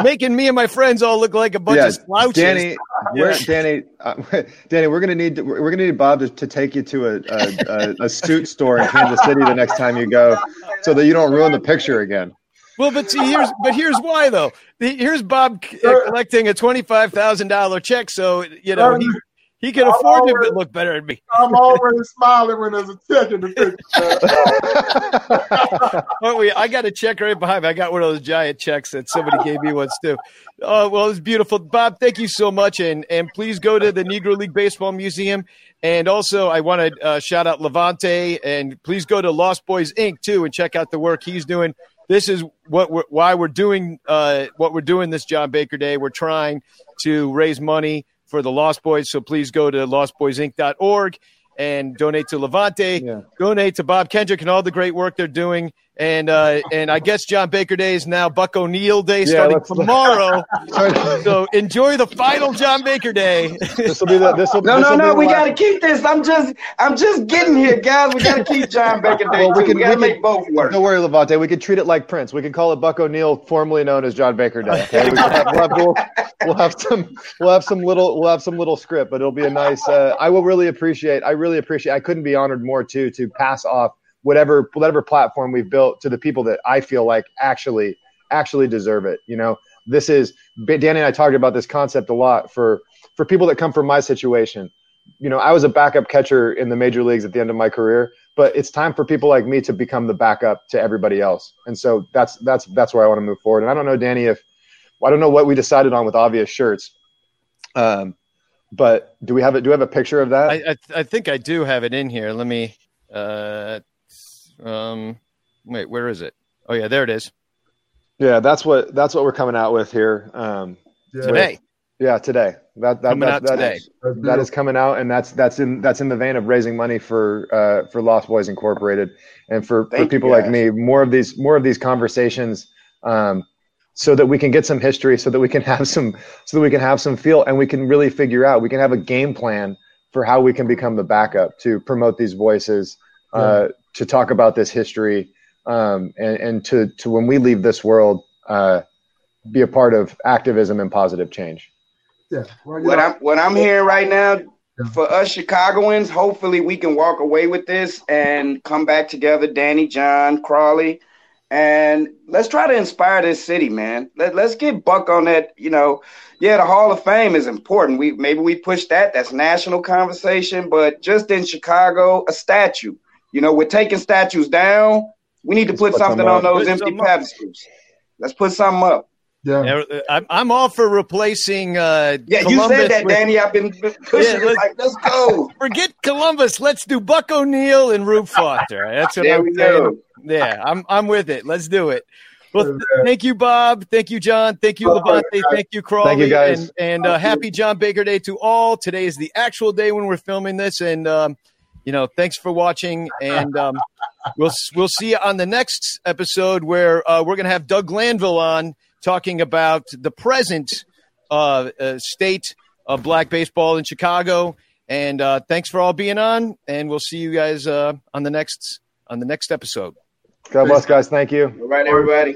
making me and my friends all look like a bunch Yeah, of slouches. Danny, we're. Danny, uh, Danny, we're gonna need we're gonna need Bob to, to take you to a, a, a, a suit store in Kansas City the next time you go, so that you don't ruin the picture again. Well, but see, here's but here's why though. The- Here's Bob uh, collecting a twenty five thousand dollar check, so you know he he can afford to look better than me. I'm already smiling when there's a check in the picture. Wait, I got a check right behind me. I got one of those giant checks that somebody gave me once too. Oh, well, it's beautiful, Bob. Thank you so much, and and please go to the Negro League Baseball Museum. And also, I want to uh, shout out LaVonte, and please go to Lost Boyz Inc. too, and check out the work he's doing. This is what we're, why we're doing uh, what we're doing this John Baker Day. We're trying to raise money for the Lost Boyz, so please go to lostboyzinc.org and donate to LaVonte, donate to Bob Kendrick and all the great work they're doing. And uh, and I guess John Baker Day is now Buck O'Neil Day Yeah, starting let's- tomorrow. so enjoy the final John Baker Day. This will be the this will No, this no, will no. the We got to keep this. I'm just, I'm just getting here, guys. We got to keep John Baker Day. Well, we can, we got to we make both work. Don't worry, LaVonte. We can treat it like Prince. We can call it Buck O'Neil, formerly known as John Baker Day. Okay? We have, we'll, have, we'll, we'll have some, we'll have some little, we'll have some little script, but it'll be a nice. Uh, I will really appreciate. I really appreciate. I couldn't be honored more too to pass off whatever whatever platform we've built to the people that I feel like actually actually deserve it. You know, this is Danny and I talked about this concept a lot for for people that come from my situation. You know, I was a backup catcher in the major leagues at the end of my career, but it's time for people like me to become the backup to everybody else. And so that's that's that's where I want to move forward. And I don't know, Danny, if I don't know what we decided on with obvious shirts. Um, but do we have it? Do we have a picture of that? I, I I think I do have it in here. Let me. Uh, um, wait, where is it? Oh yeah, there it is. Yeah, that's what that's what we're coming out with here um, Today. Yeah, today. That that Coming that, out that- today. that is coming out, and that's that's in that's in the vein of raising money for uh, for Lost Boyz Incorporated, and for, for Thank you, people like me, more of these more of these conversations, um, so that we can get some history, so that we can have some so that we can have some feel, and we can really figure out we can have a game plan for how we can become the backup to promote these voices, uh, to talk about this history, um, and and to to when we leave this world, uh, be a part of activism and positive change. Yeah. Well, what I'm what I'm hearing right now for us Chicagoans, hopefully we can walk away with this and come back together, Danny, John, Crawly, and let's try to inspire this city, man. Let, let's get Buck on that. You know, yeah, the Hall of Fame is important. We maybe we push that. That's national conversation, but just in Chicago, a statue. You know, we're taking statues down. We need to put, put something on those Put empty some pedestals. Let's put something up. yeah. Yeah, I'm I'm all for replacing. Uh, Yeah, you said that, with- Danny. I've been pushing Yeah, it. let's- Like, let's go. Forget Columbus. Let's do Buck O'Neil and Rube Foster. That's what There I'm we saying. go. Yeah, I'm I'm with it. Let's do it. Well, th- thank you, Bob. Thank you, John. Thank you, LaVonte. Thank you, Crawly. Thank you, guys. And, and uh, happy John Baker Day to all. Today is the actual day when we're filming this, and um, you know, thanks for watching. And um, we'll we'll see you on the next episode where uh, we're going to have Doug Glanville on talking about the present uh, uh, state of black baseball in Chicago. And uh, thanks for all being on, and we'll see you guys uh, on the next on the next episode. God bless, guys. Thank you. All right, everybody.